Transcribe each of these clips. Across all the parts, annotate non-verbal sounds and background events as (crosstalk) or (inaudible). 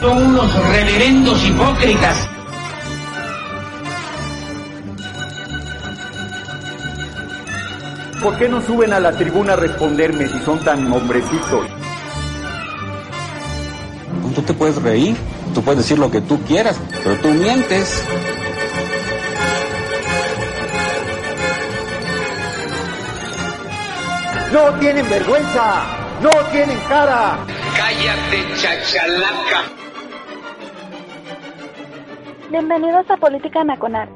Son unos reverendos hipócritas. ¿Por qué no suben a la tribuna a responderme si son tan hombrecitos? Tú te puedes reír, tú puedes decir lo que tú quieras, pero tú mientes. ¡No tienen vergüenza! ¡No tienen cara! Cállate, chachalaca. Bienvenidos a Política Nacional.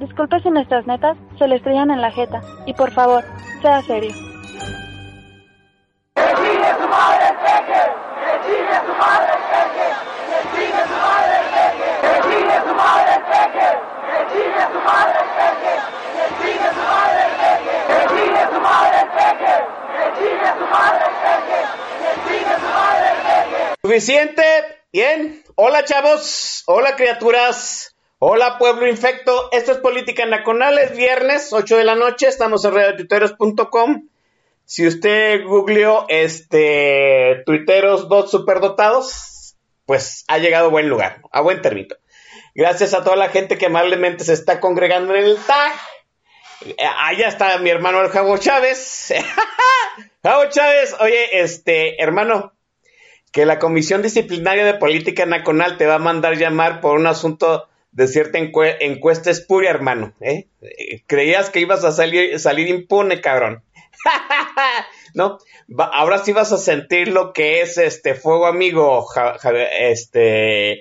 Disculpe si nuestras netas se le estrellan en la jeta. Y por favor, sea serio. Suficiente. Bien. Hola, chavos. Hola, criaturas. Hola, pueblo infecto. Esto es Política Nacional. Es viernes, 8 de la noche. Estamos en radiotuiteros.com. Si usted googleó este tuiteros dos superdotados, pues ha llegado a buen lugar, a buen término. Gracias a toda la gente que amablemente se está congregando en el tag. Eh, Allá está mi hermano el Javo Chávez. (laughs) Javo Chávez, oye, este, hermano, que la Comisión Disciplinaria de Política Nacional te va a mandar llamar por un asunto de cierta encue- encuesta espuria, hermano. ¿eh? Creías que ibas a salir, salir impune, cabrón. (laughs) ¿No? Ahora sí vas a sentir lo que es este fuego amigo, este,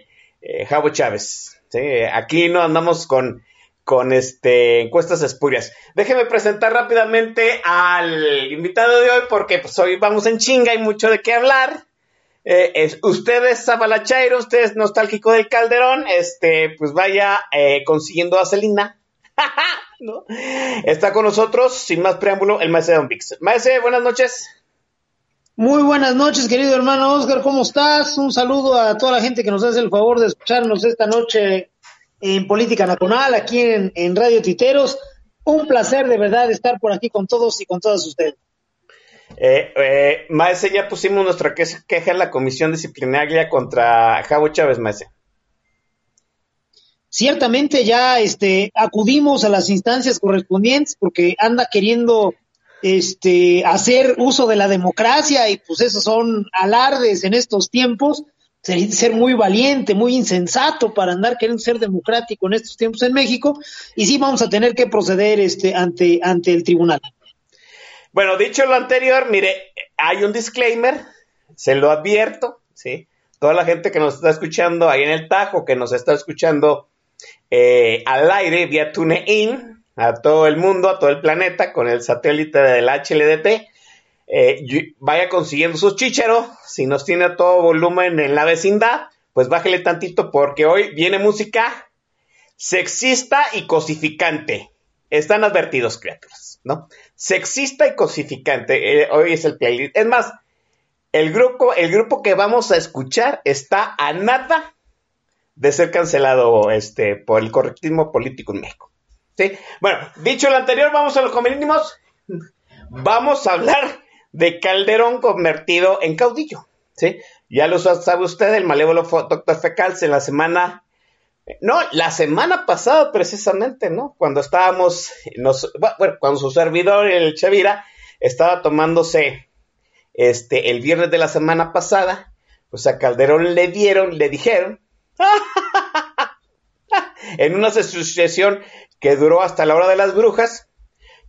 eh, Javo Chávez. ¿sí? Aquí no andamos con, con este, encuestas espurias. Déjeme presentar rápidamente al invitado de hoy porque pues, hoy vamos en chinga, hay mucho de qué hablar. Eh, es, usted es Zabalachairo, usted es nostálgico del Calderón, este, pues vaya eh, consiguiendo a Celina. (laughs) ¿No? Está con nosotros, sin más preámbulo, el maestro Don Vix. Maestro, buenas noches. Muy buenas noches, querido hermano Oscar, ¿cómo estás? Un saludo a toda la gente que nos hace el favor de escucharnos esta noche en Política Nacional, aquí en, en Radio Titeros. Un placer de verdad estar por aquí con todos y con todas ustedes. Eh, eh, maese, ya pusimos nuestra que- queja en la comisión disciplinaria contra Javo Chávez, maese. Ciertamente ya este, acudimos a las instancias correspondientes porque anda queriendo este, hacer uso de la democracia y pues esos son alardes en estos tiempos. Ser muy valiente, muy insensato para andar queriendo ser democrático en estos tiempos en México y sí vamos a tener que proceder este, ante, ante el tribunal. Bueno, dicho lo anterior, mire, hay un disclaimer, se lo advierto, ¿sí? Toda la gente que nos está escuchando ahí en el Tajo, que nos está escuchando eh, al aire vía TuneIn, a todo el mundo, a todo el planeta, con el satélite del HLDT, eh, vaya consiguiendo sus chícharos, si nos tiene a todo volumen en la vecindad, pues bájele tantito porque hoy viene música sexista y cosificante. Están advertidos, criaturas, ¿no? Sexista y cosificante. eh, hoy es el playlist. Es más, el grupo, el grupo que vamos a escuchar está a nada de ser cancelado este, por el correctismo político en México. ¿sí? Bueno, dicho lo anterior, vamos a los comunismos. Vamos a hablar de Calderón convertido en caudillo. ¿sí? Ya lo sabe usted, el malévolo doctor Fecals en la semana no, la semana pasada precisamente, ¿no? Cuando estábamos, nos, bueno, cuando su servidor, el Chavira, estaba tomándose este, el viernes de la semana pasada, pues a Calderón le dieron, le dijeron, (laughs) en una asociación que duró hasta la hora de las brujas,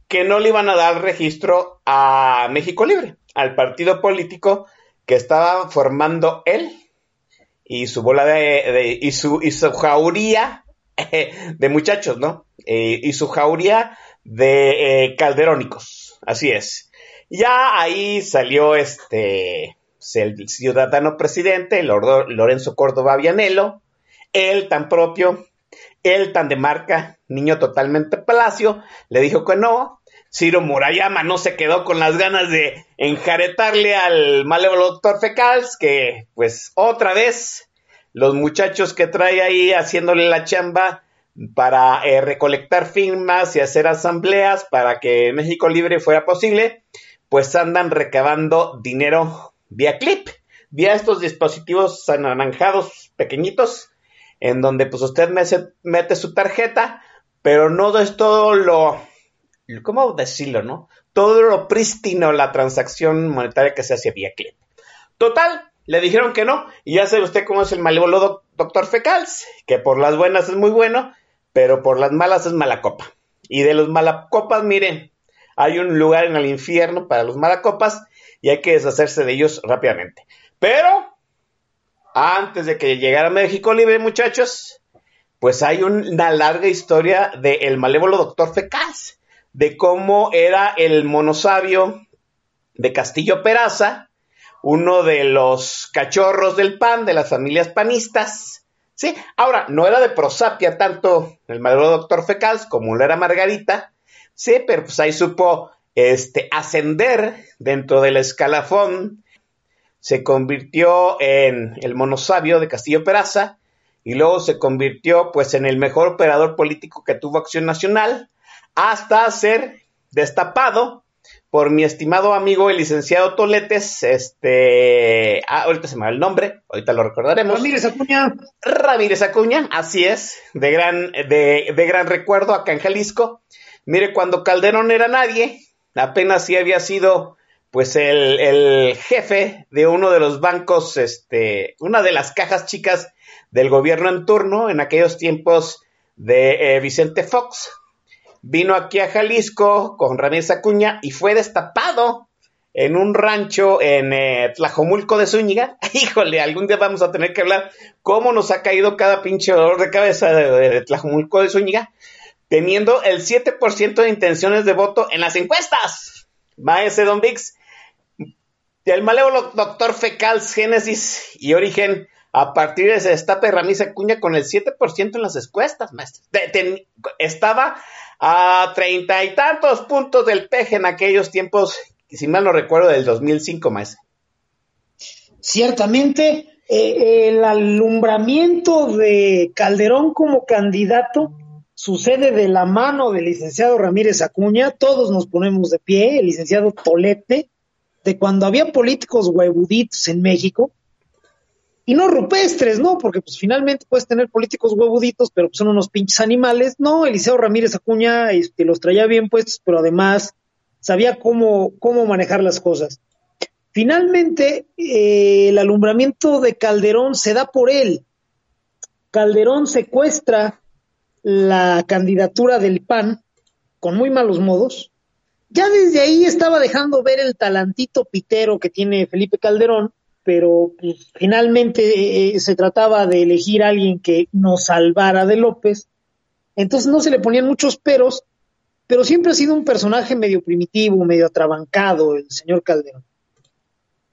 que no le iban a dar registro a México Libre, al partido político que estaba formando él y su bola de, y su y su jauría (laughs) de muchachos, ¿no? Eh, y su jauría de eh, calderónicos, así es. Ya ahí salió este el ciudadano presidente, Lordo- Lorenzo Córdoba Vianelo, él tan propio, él tan de marca, niño totalmente palacio, le dijo que no. Ciro Murayama no se quedó con las ganas de enjaretarle al malévolo doctor Fecals, que pues otra vez los muchachos que trae ahí haciéndole la chamba para eh, recolectar firmas y hacer asambleas para que México Libre fuera posible, pues andan recabando dinero vía clip, vía estos dispositivos anaranjados pequeñitos, en donde pues usted mete su tarjeta, pero no es todo lo, ¿cómo decirlo, no? Todo lo prístino, la transacción monetaria que se hace vía clip. Total, le dijeron que no, y ya sabe usted cómo es el malévolo doctor Fecals, que por las buenas es muy bueno, pero por las malas es mala copa. Y de los malacopas, miren, hay un lugar en el infierno para los malacopas y hay que deshacerse de ellos rápidamente. Pero, antes de que llegara México Libre, muchachos, pues hay una larga historia del malévolo doctor Fecals, de cómo era el monosabio de Castillo Peraza, uno de los cachorros del PAN, de las familias panistas. Sí, ahora, no era de prosapia tanto el malévolo doctor Fecals como lo era Margarita, sí, pero pues ahí supo este, ascender dentro del escalafón, se convirtió en el monosabio de Castillo Peraza y luego se convirtió pues en el mejor operador político que tuvo Acción Nacional hasta ser destapado por mi estimado amigo el licenciado Toletes, este, ah, ahorita se me va el nombre, ahorita lo recordaremos. Ramírez Acuña. Ramírez Acuña, así es, de gran, de, de gran recuerdo acá en Jalisco. Mire, cuando Calderón era nadie, apenas sí había sido pues el, el, jefe de uno de los bancos, este, una de las cajas chicas del gobierno en turno en aquellos tiempos de eh, Vicente Fox, vino aquí a Jalisco con Ramírez Acuña y fue destapado en un rancho en eh, Tlajomulco de Zúñiga. (laughs) Híjole, algún día vamos a tener que hablar cómo nos ha caído cada pinche dolor de cabeza de, Tlajomulco de Zúñiga, teniendo el 7% de intenciones de voto en las encuestas. Maese Don Vix, el malévolo doctor Fecals, Génesis y Origen a partir de ese destape de Ramírez Acuña con el 7% en las encuestas, maestro. estaba a treinta y tantos puntos del peje en aquellos tiempos, si mal no recuerdo, del 2005, más. Ciertamente, eh, el alumbramiento de Calderón como candidato sucede de la mano del licenciado Ramírez Acuña, todos nos ponemos de pie, el licenciado Tolete, de cuando había políticos huevuditos en México, y no rupestres, ¿no? Porque pues finalmente puedes tener políticos huevuditos, pero pues, son unos pinches animales. No, Eliseo Ramírez Acuña este, los traía bien puestos, pero además sabía cómo, cómo manejar las cosas. Finalmente, eh, el alumbramiento de Calderón se da por él. Calderón secuestra la candidatura del PAN con muy malos modos. Ya desde ahí estaba dejando ver el talantito pitero que tiene Felipe Calderón pero pues, finalmente eh, eh, se trataba de elegir a alguien que nos salvara de López. Entonces no se le ponían muchos peros, pero siempre ha sido un personaje medio primitivo, medio atrabancado, el señor Calderón.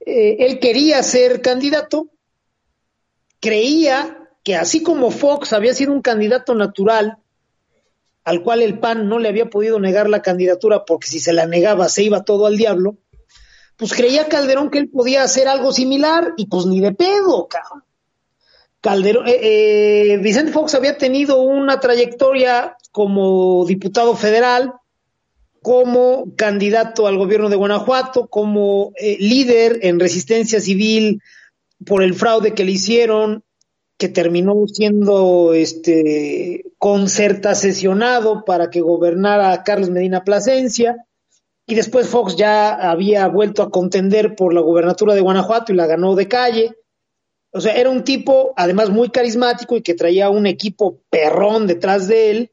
Eh, él quería ser candidato, creía que así como Fox había sido un candidato natural, al cual el PAN no le había podido negar la candidatura porque si se la negaba se iba todo al diablo, pues creía Calderón que él podía hacer algo similar y pues ni de pedo, cabrón. Calderón, eh, eh, Vicente Fox había tenido una trayectoria como diputado federal, como candidato al gobierno de Guanajuato, como eh, líder en resistencia civil por el fraude que le hicieron, que terminó siendo este concerta sesionado para que gobernara Carlos Medina Plasencia y después Fox ya había vuelto a contender por la gubernatura de Guanajuato y la ganó de calle. O sea, era un tipo además muy carismático y que traía un equipo perrón detrás de él,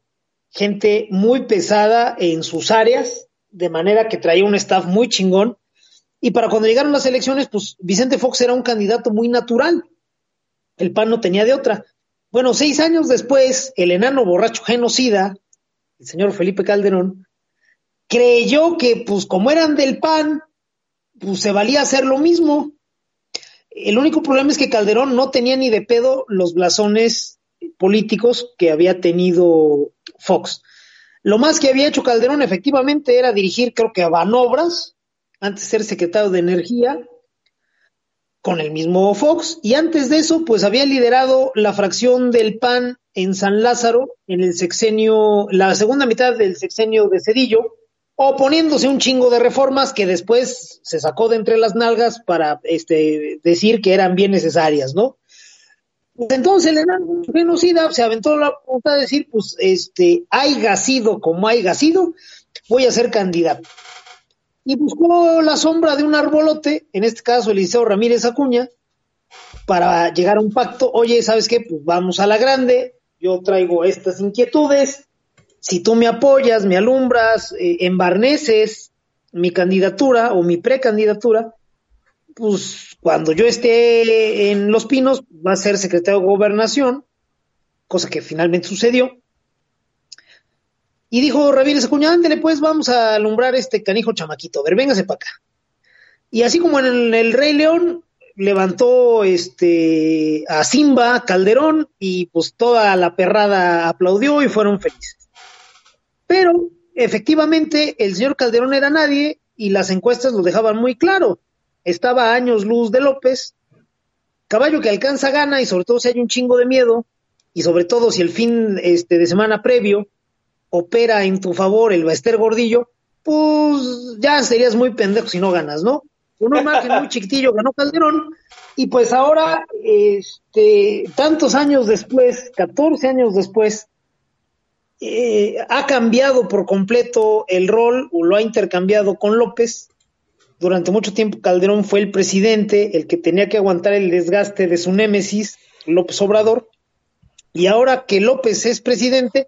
gente muy pesada en sus áreas, de manera que traía un staff muy chingón. Y para cuando llegaron las elecciones, pues Vicente Fox era un candidato muy natural. El PAN no tenía de otra. Bueno, seis años después, el enano borracho genocida, el señor Felipe Calderón, creyó que, pues, como eran del PAN, pues se valía hacer lo mismo. El único problema es que Calderón no tenía ni de pedo los blasones políticos que había tenido Fox. Lo más que había hecho Calderón efectivamente era dirigir, creo que a Banobras, antes de ser secretario de Energía, con el mismo Fox, y antes de eso, pues había liderado la fracción del PAN en San Lázaro en el sexenio, la segunda mitad del sexenio de Cedillo, oponiéndose un chingo de reformas que después se sacó de entre las nalgas para este, decir que eran bien necesarias, ¿no? Pues entonces el enano genocida se aventó la pregunta de decir, pues, este, hay sido como hay sido, voy a ser candidato. Y buscó la sombra de un arbolote, en este caso Eliseo Ramírez Acuña, para llegar a un pacto. Oye, ¿sabes qué? Pues vamos a la grande, yo traigo estas inquietudes, si tú me apoyas, me alumbras, eh, embarneces mi candidatura o mi precandidatura, pues cuando yo esté en Los Pinos va a ser secretario de gobernación, cosa que finalmente sucedió. Y dijo Ramírez Acuña, ándele pues, vamos a alumbrar este canijo chamaquito, a ver, véngase para acá. Y así como en el, el, Rey León, levantó este a Simba Calderón y pues toda la perrada aplaudió y fueron felices. Pero efectivamente el señor Calderón era nadie y las encuestas lo dejaban muy claro. Estaba a años luz de López, caballo que alcanza gana y sobre todo si hay un chingo de miedo y sobre todo si el fin este, de semana previo opera en tu favor el Bester Gordillo, pues ya serías muy pendejo si no ganas, ¿no? Un margen muy chiquitillo ganó Calderón y pues ahora, este, tantos años después, 14 años después, eh, ha cambiado por completo el rol o lo ha intercambiado con López. Durante mucho tiempo Calderón fue el presidente, el que tenía que aguantar el desgaste de su némesis, López Obrador. Y ahora que López es presidente,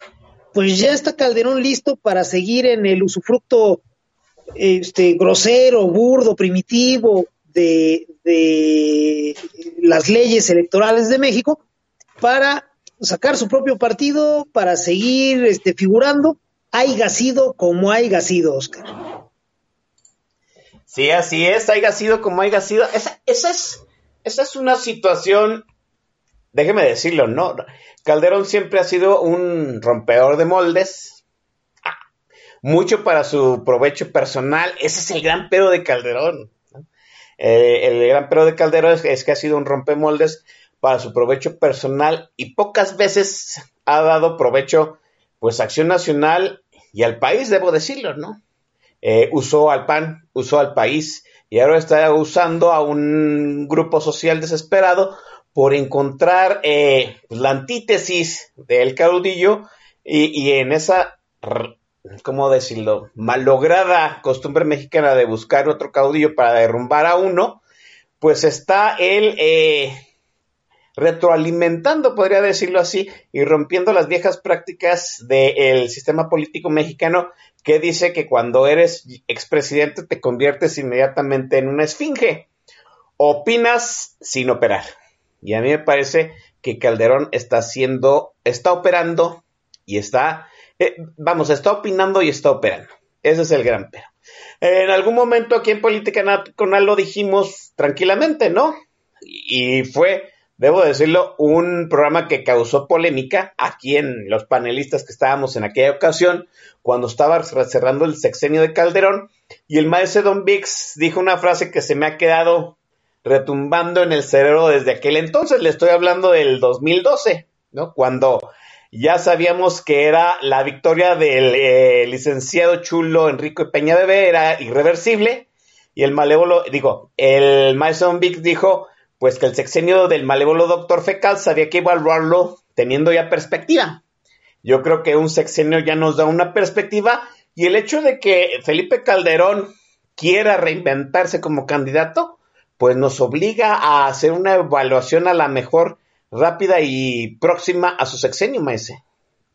pues ya está Calderón listo para seguir en el usufructo este, grosero, burdo, primitivo de, de las leyes electorales de México para sacar su propio partido para seguir este, figurando, haya sido como haya sido, Oscar. Sí, así es, haya sido como haya sido. Esa, esa, es, esa es una situación, déjeme decirlo, ¿no? Calderón siempre ha sido un rompedor de moldes, mucho para su provecho personal. Ese es el gran pedo de Calderón. Eh, el gran pedo de Calderón es, es, que ha sido un rompemoldes para su provecho personal y pocas veces ha dado provecho pues a Acción Nacional y al país, debo decirlo, ¿no? Eh, usó al PAN, usó al país y ahora está usando a un grupo social desesperado por encontrar eh, la antítesis del caudillo y, y, en esa, ¿cómo decirlo?, malograda costumbre mexicana de buscar otro caudillo para derrumbar a uno, pues está él eh, retroalimentando, podría decirlo así, y rompiendo las viejas prácticas del sistema político mexicano que dice que cuando eres expresidente te conviertes inmediatamente en una esfinge. Opinas sin operar. Y a mí me parece que Calderón está haciendo, está operando y está, eh, vamos, está opinando y está operando. Ese es el gran pero. En algún momento aquí en Política Nacional lo dijimos tranquilamente, ¿no? Y fue debo decirlo, un programa que causó polémica aquí en los panelistas que estábamos en aquella ocasión, cuando estaba cerrando el sexenio de Calderón, y el maestro Don Vix dijo una frase que se me ha quedado retumbando en el cerebro desde aquel entonces, le estoy hablando del 2012, ¿no? Cuando ya sabíamos que era la victoria del eh, licenciado chulo Enrico Peña Bebé, era irreversible, y el malévolo, digo, el maestro Don Vix dijo, pues que el sexenio del malévolo doctor Fecal sabía que evaluarlo teniendo ya perspectiva. Yo creo que un sexenio ya nos da una perspectiva y el hecho de que Felipe Calderón quiera reinventarse como candidato, pues nos obliga a hacer una evaluación a la mejor rápida y próxima a su sexenio, maese.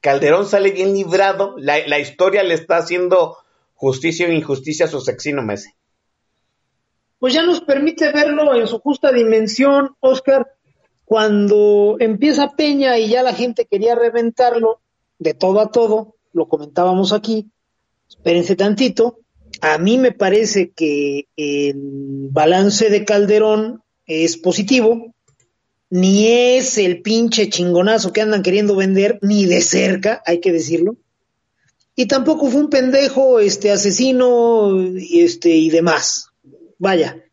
Calderón sale bien librado, la, la historia le está haciendo justicia o injusticia a su sexenio, maese pues ya nos permite verlo en su justa dimensión, Oscar, cuando empieza Peña y ya la gente quería reventarlo de todo a todo, lo comentábamos aquí, espérense tantito, a mí me parece que el balance de Calderón es positivo, ni es el pinche chingonazo que andan queriendo vender, ni de cerca, hay que decirlo. Y tampoco fue un pendejo, este asesino, este y demás vaya,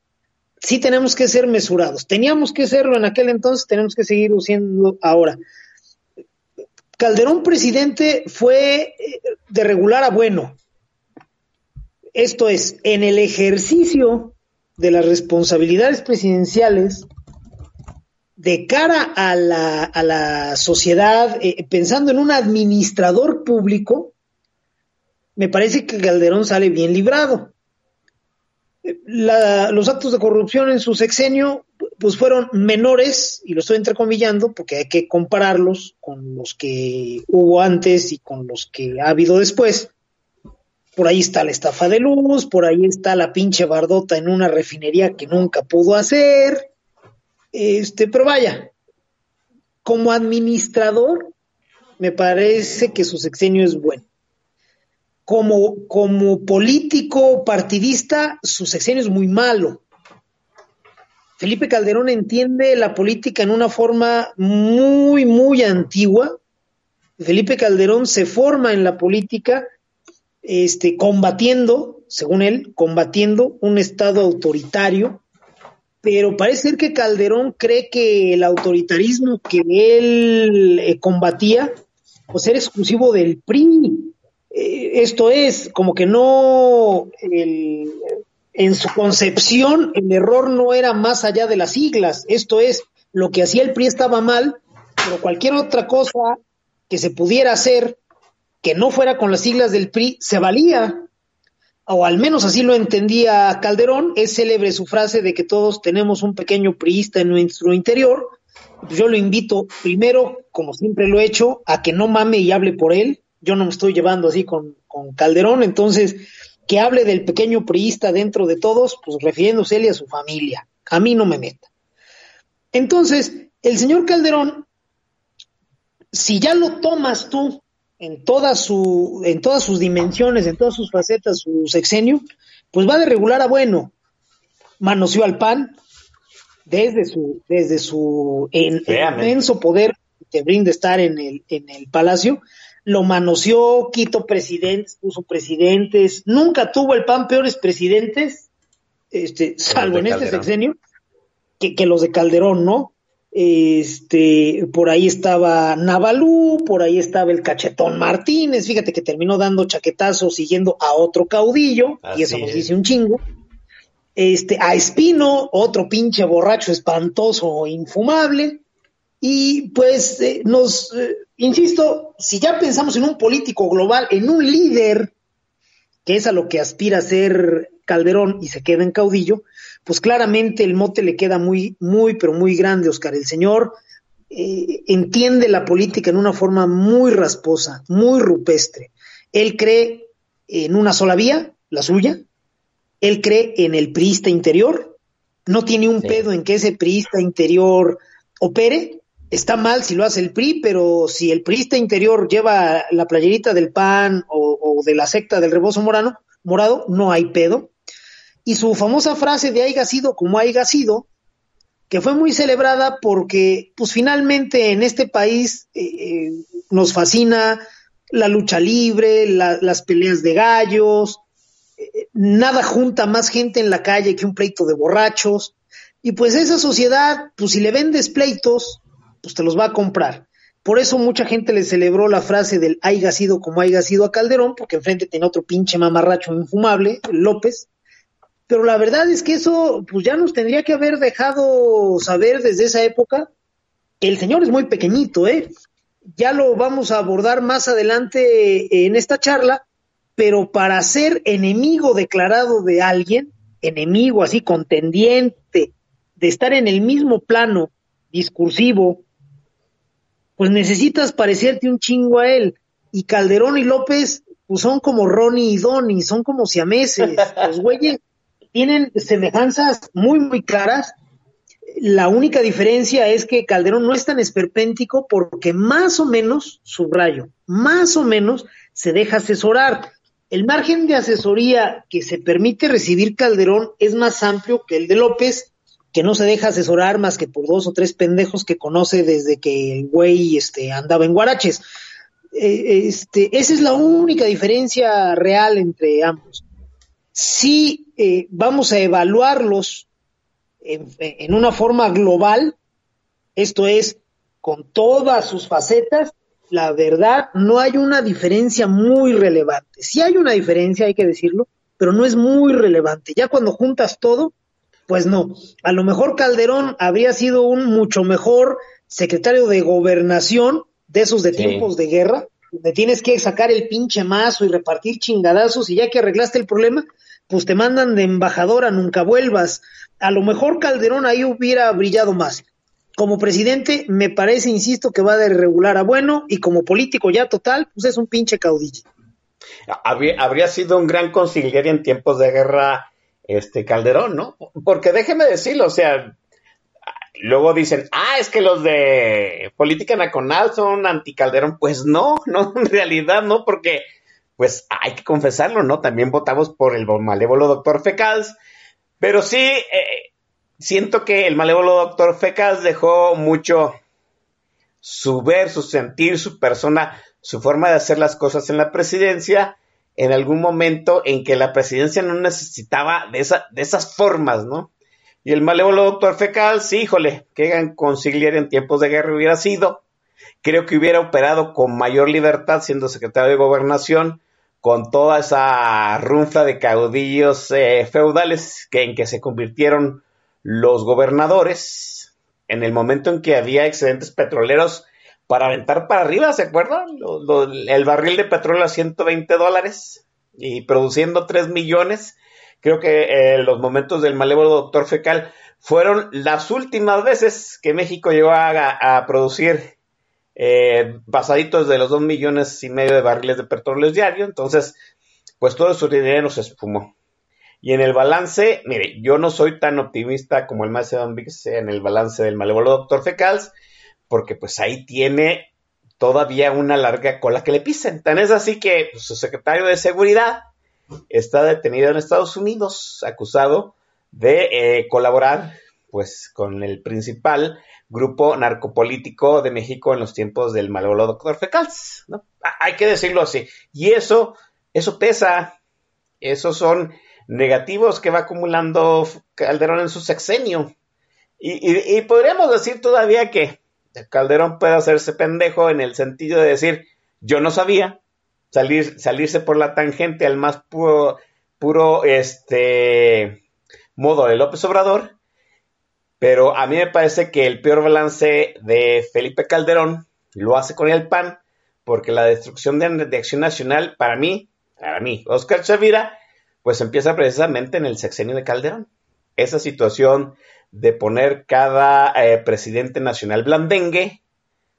sí tenemos que ser mesurados. Teníamos que serlo en aquel entonces, tenemos que seguir siendo ahora. Calderón presidente fue eh, de regular a bueno. Esto es, en el ejercicio de las responsabilidades presidenciales, de cara a la, a la sociedad, eh, pensando en un administrador público, me parece que Calderón sale bien librado la, los actos de corrupción en su sexenio pues fueron menores, y lo estoy entrecomillando porque hay que compararlos con los que hubo antes y con los que ha habido después. Por ahí está la estafa de luz, por ahí está la pinche bardota en una refinería que nunca pudo hacer. Este, pero vaya, como administrador, me parece que su sexenio es bueno como, como político partidista, su sexenio es muy malo. Felipe Calderón entiende la política en una forma muy, muy antigua. Felipe Calderón se forma en la política este, combatiendo, según él, combatiendo un Estado autoritario, pero parece ser que Calderón cree que el autoritarismo que él eh, combatía, pues era exclusivo del PRI, eh, esto es como que no, en su concepción el error no era más allá de las siglas, esto es, lo que hacía el PRI estaba mal, pero cualquier otra cosa que se pudiera hacer que no fuera con las siglas del PRI se valía, o al menos así lo entendía Calderón, es célebre su frase de que todos tenemos un pequeño priista en nuestro interior, yo lo invito primero, como siempre lo he hecho, a que no mame y hable por él, yo no me estoy llevando así con, Calderón, entonces que hable del pequeño priista dentro de todos, pues refiriéndose él y a su familia. A mí no me meta. Entonces, el señor Calderón, si ya lo tomas tú en, toda su, en todas sus dimensiones, en todas sus facetas, su sexenio, pues va de regular a bueno. Manoseó al PAN desde su, desde su inmenso poder que brinda estar en el, en el palacio, lo manoseó, quitó presidentes, puso presidentes, nunca tuvo el PAN peores presidentes, este, salvo en este sexenio, que, que, los de Calderón, ¿no? Este, por ahí estaba Navalú, por ahí estaba el cachetón Martínez, fíjate que terminó dando chaquetazos siguiendo a otro caudillo, y eso nos dice un chingo. Este, a Espino, otro pinche borracho espantoso, infumable. Y pues eh, nos, eh, insisto, si ya pensamos en un político global, en un líder, que es a lo que aspira a ser Calderón y se queda en caudillo, pues claramente el mote le queda muy, muy, pero muy grande, Oscar. El señor eh, entiende la política en una forma muy rasposa, muy rupestre. Él cree en una sola vía, la suya. Él cree en el priista interior. No tiene un pedo en que ese priista interior opere está mal si lo hace el PRI, pero si el priista interior lleva la playerita del PAN o, de la secta del rebozo morano, morado, no hay pedo. Y su famosa frase de haya sido como haya sido, que fue muy celebrada porque, pues finalmente en este país eh, eh, nos fascina la lucha libre, las peleas de gallos, eh, nada junta más gente en la calle que un pleito de borrachos. Y pues esa sociedad, pues si le vendes pleitos, pues te los va a comprar. Por eso mucha gente le celebró la frase del haya sido como haya sido a Calderón, porque enfrente tiene otro pinche mamarracho infumable, López. Pero la verdad es que eso, pues ya nos tendría que haber dejado saber desde esa época que el señor es muy pequeñito, ¿eh? Ya lo vamos a abordar más adelante en esta charla, pero para ser enemigo declarado de alguien, enemigo así, contendiente, de estar en el mismo plano discursivo, pues necesitas parecerte un chingo a él. Y Calderón y López, pues son como Ronnie y Donnie, son como siameses. (laughs) Los güeyes tienen semejanzas muy, muy claras. La única diferencia es que Calderón no es tan esperpéntico porque más o menos, subrayo, más o menos se deja asesorar. El margen de asesoría que se permite recibir Calderón es más amplio que el de López que no se deja asesorar más que por dos o tres pendejos que conoce desde que el güey este, andaba en Guaraches. Eh, este, esa es la única diferencia real entre ambos. Si eh, vamos a evaluarlos en, una forma global, esto es, con todas sus facetas, la verdad, no hay una diferencia muy relevante. Sí hay una diferencia, hay que decirlo, pero no es muy relevante. Ya cuando juntas todo, pues no. A lo mejor Calderón habría sido un mucho mejor secretario de gobernación de esos de tiempos de guerra, donde tienes que sacar el pinche mazo y repartir chingadazos y ya que arreglaste el problema, pues te mandan de embajadora, nunca vuelvas. A lo mejor Calderón ahí hubiera brillado más. Como presidente, me parece, insisto, que va de regular a bueno y como político ya total, pues es un pinche caudillo. Habría, habría sido un gran conciliar en tiempos de guerra este Calderón, ¿no? Porque déjeme decirlo, o sea, luego dicen, ah, es que los de política nacional son anti-Calderón. Pues no, (laughs) no, en realidad no, porque, pues hay que confesarlo, ¿no? También votamos por el malévolo doctor Fecals, pero sí, eh, siento que el malévolo doctor Fecals dejó mucho su ver, su sentir, su persona, su forma de hacer las cosas en la presidencia en algún momento en que la presidencia no necesitaba de, esa, de esas formas, ¿no? Y el malévolo doctor Fecal, sí, híjole, que consigliere en tiempos de guerra hubiera sido. Creo que hubiera operado con mayor libertad siendo secretario de gobernación, con toda esa runfa de caudillos eh, feudales que, en que se convirtieron los gobernadores en el momento en que había excedentes petroleros para aventar para arriba, ¿se acuerdan? el barril de petróleo a 120 dólares y produciendo 3 millones. Creo que eh, los momentos del malévolo doctor Fecal fueron las últimas veces que México llegó a, producir eh, pasaditos de los 2 millones y medio de barriles de petróleo diario. Entonces, pues todo su dinero se esfumó. Y en el balance, mire, yo no soy tan optimista como el Bix en el balance del malévolo doctor Fecals porque pues ahí tiene todavía una larga cola que le pisen. Tan es así que pues, su secretario de Seguridad está detenido en Estados Unidos, acusado de eh, colaborar pues con el principal grupo narcopolítico de México en los tiempos del malévolo doctor Fecals, ¿no? Hay que decirlo así. Y eso, eso pesa, esos son negativos que va acumulando Calderón en su sexenio. y podríamos decir todavía que Calderón puede hacerse pendejo en el sentido de decir, yo no sabía, salir, salirse por la tangente al más puro, puro este, modo de López Obrador, pero a mí me parece que el peor balance de Felipe Calderón lo hace con el PAN, porque la destrucción de, Acción Nacional, para mí, para mí, Oscar Chavira, pues empieza precisamente en el sexenio de Calderón. Esa situación de poner cada eh, presidente nacional blandengue,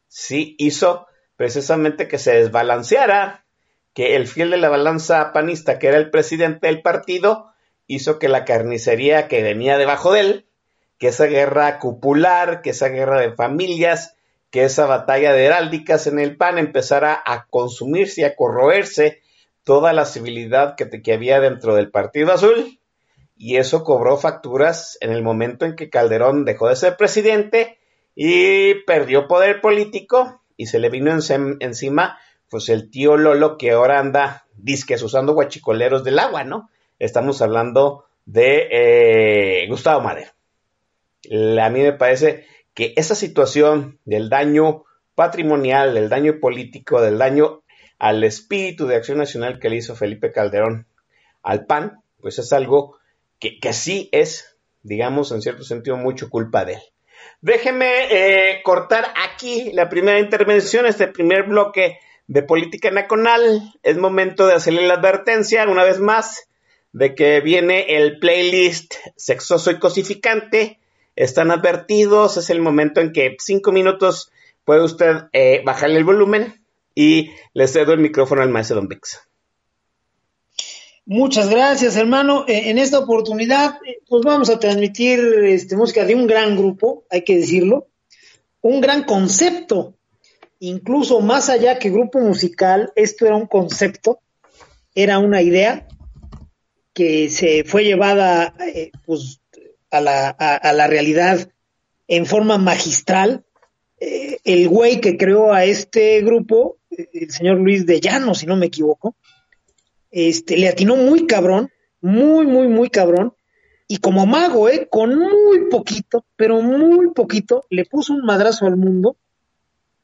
sí hizo precisamente que se desbalanceara, que el fiel de la balanza panista, que era el presidente del partido, hizo que la carnicería que venía debajo de él, que esa guerra cupular, que esa guerra de familias, que esa batalla de heráldicas en el PAN empezara a consumirse y a corroerse toda la civilidad que, que había dentro del Partido Azul y eso cobró facturas en el momento en que Calderón dejó de ser presidente y perdió poder político y se le vino encima pues el tío Lolo que ahora anda disques usando guachicoleros del agua, ¿no? Estamos hablando de eh, Gustavo Madero. A mí me parece que esa situación del daño patrimonial, del daño político, del daño al espíritu de acción nacional que le hizo Felipe Calderón al PAN, pues es algo que, sí es, digamos, en cierto sentido, mucho culpa de él. Déjeme eh, cortar aquí la primera intervención, este primer bloque de política nacional. Es momento de hacerle la advertencia una vez más de que viene el playlist sexoso y cosificante. Están advertidos, es el momento en que cinco minutos puede usted eh, bajarle el volumen y le cedo el micrófono al maestro Don Vix. Muchas gracias, hermano. Eh, en esta oportunidad, eh, pues vamos a transmitir este, música de un gran grupo, hay que decirlo, un gran concepto, incluso más allá que grupo musical, esto era un concepto, era una idea que se fue llevada eh, pues, a, la, a, la, realidad en forma magistral. el güey que creó a este grupo, el señor Luis de Llano, si no me equivoco, este, le atinó muy cabrón, muy, muy, muy cabrón, y como mago, ¿eh? Con muy poquito, pero muy poquito, le puso un madrazo al mundo.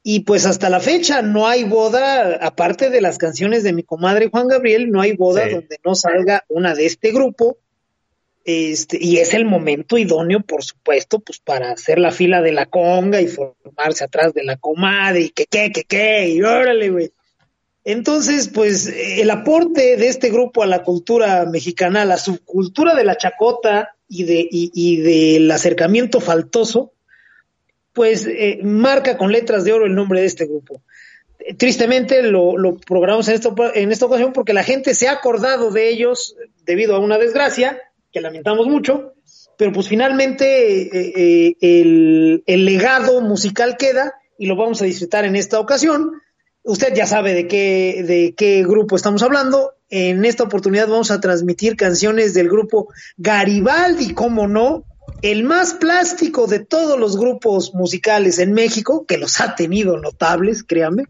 Y pues hasta la fecha no hay boda, aparte de las canciones de mi comadre Juan Gabriel, no hay boda Sí. donde no salga una de este grupo. Este, y es el momento idóneo, por supuesto, pues para hacer la fila de la conga y formarse atrás de la comadre y que qué, que qué, y órale, güey. Entonces, pues el aporte de este grupo a la cultura mexicana, a la subcultura de la chacota y, de, y, del acercamiento faltoso, pues eh, marca con letras de oro el nombre de este grupo. Tristemente lo, lo programamos en esta, en esta ocasión porque la gente se ha acordado de ellos debido a una desgracia, que lamentamos mucho, pero pues finalmente eh, eh, el, el legado musical queda y lo vamos a disfrutar en esta ocasión. Usted ya sabe de qué, de qué grupo estamos hablando. En esta oportunidad vamos a transmitir canciones del grupo Garibaldi, como no, el más plástico de todos los grupos musicales en México, que los ha tenido notables, créanme.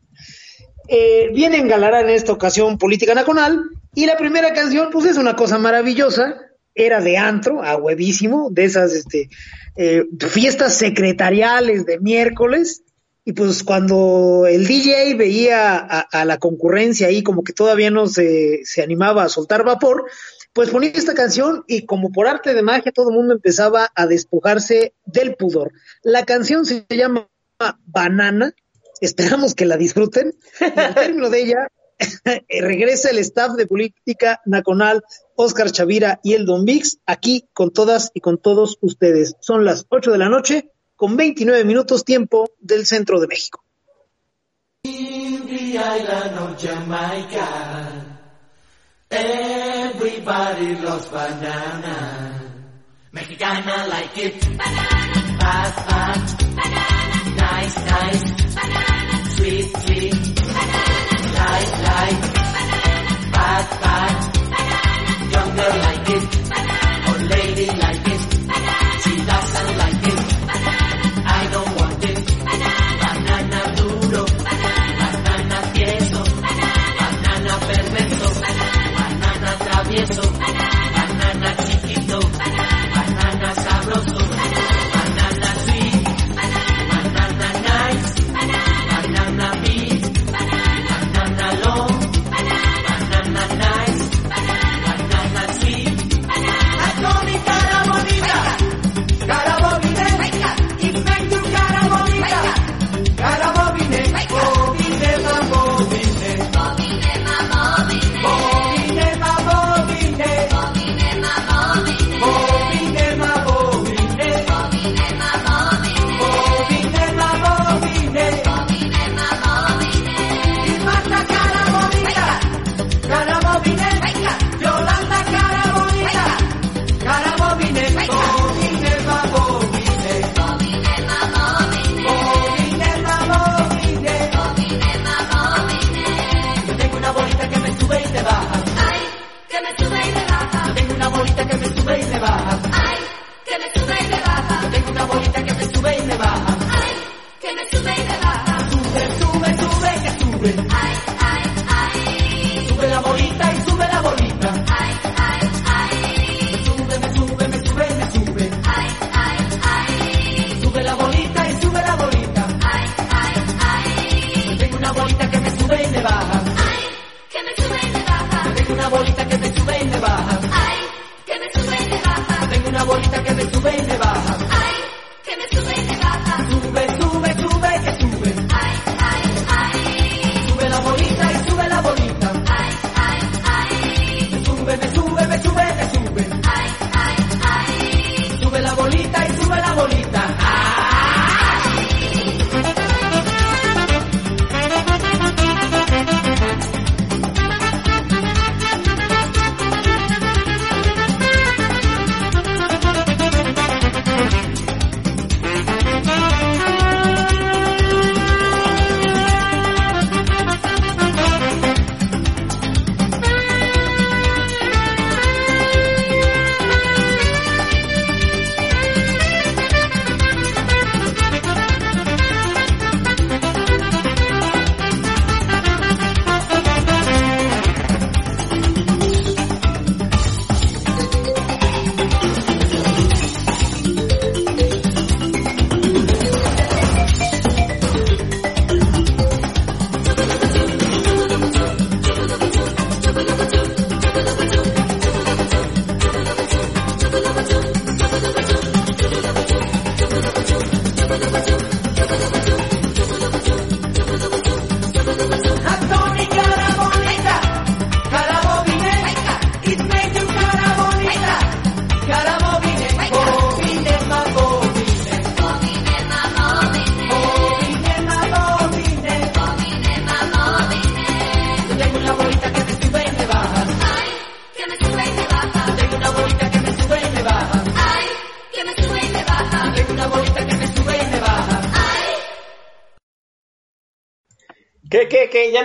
Eh, viene a engalanar en esta ocasión Política Nacional y la primera canción, pues es una cosa maravillosa, era de antro, a huevísimo, de esas este, eh, fiestas secretariales de miércoles, y pues cuando el DJ veía a, la concurrencia ahí como que todavía no se, se animaba a soltar vapor, pues ponía esta canción y como por arte de magia todo el mundo empezaba a despojarse del pudor. La canción se llama Banana, esperamos que la disfruten. Y al término de ella (laughs) regresa el staff de Política Nacional, Oscar Chavira y el Don Vix, aquí con todas y con todos ustedes. Son las 8 de la noche con 29 minutos tiempo del centro de México. Everybody loves banana. Mexicana like it. Banana. Bad. Nice, nice. Banana. Sweet, sweet. Banana. Light, light. Banana. Bad, bad. Banana. Young girl like it. Banana. Banana que sube.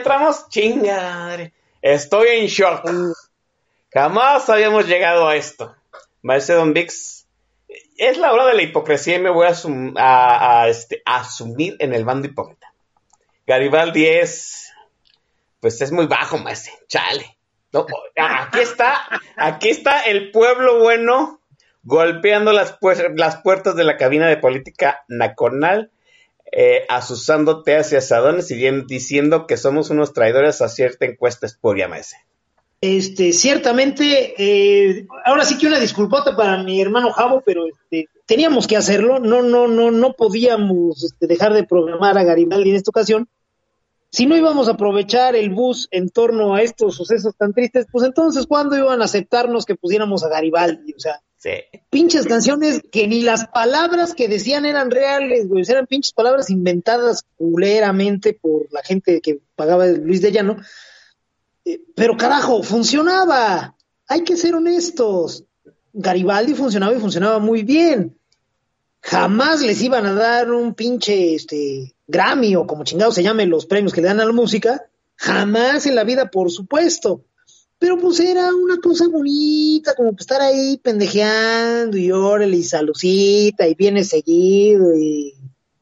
Entramos? Chingadre. Estoy en shock. Jamás habíamos llegado a esto. Maestro Don Vix, es la hora de la hipocresía y me voy este, a asumir en el bando hipócrita. Garibaldi es, pues es muy bajo, maestro. Chale. Aquí está, aquí está el pueblo bueno golpeando las, las puertas de la cabina de política nacional, eh, asusándote hacia asadones y bien diciendo que somos unos traidores a cierta encuesta espuria, maese. Este, ciertamente, eh, ahora sí que una disculpota para mi hermano Javo, pero este, teníamos que hacerlo, no, no, no, no podíamos este, dejar de programar a Garibaldi en esta ocasión. Si no íbamos a aprovechar el bus en torno a estos sucesos tan tristes, pues entonces, ¿cuándo iban a aceptarnos que pusiéramos a Garibaldi? O sea, Pinches canciones que ni las palabras que decían eran reales, güey, eran pinches palabras inventadas culeramente por la gente que pagaba Luis de Llano. Eh, pero carajo, funcionaba. Hay que ser honestos. Garibaldi funcionaba y funcionaba muy bien. Jamás les iban a dar un pinche este Grammy o como chingados se llamen los premios que le dan a la música. Jamás en la vida, por supuesto. Pero pues era una cosa bonita, como que estar ahí pendejeando y órale y salucita y viene seguido y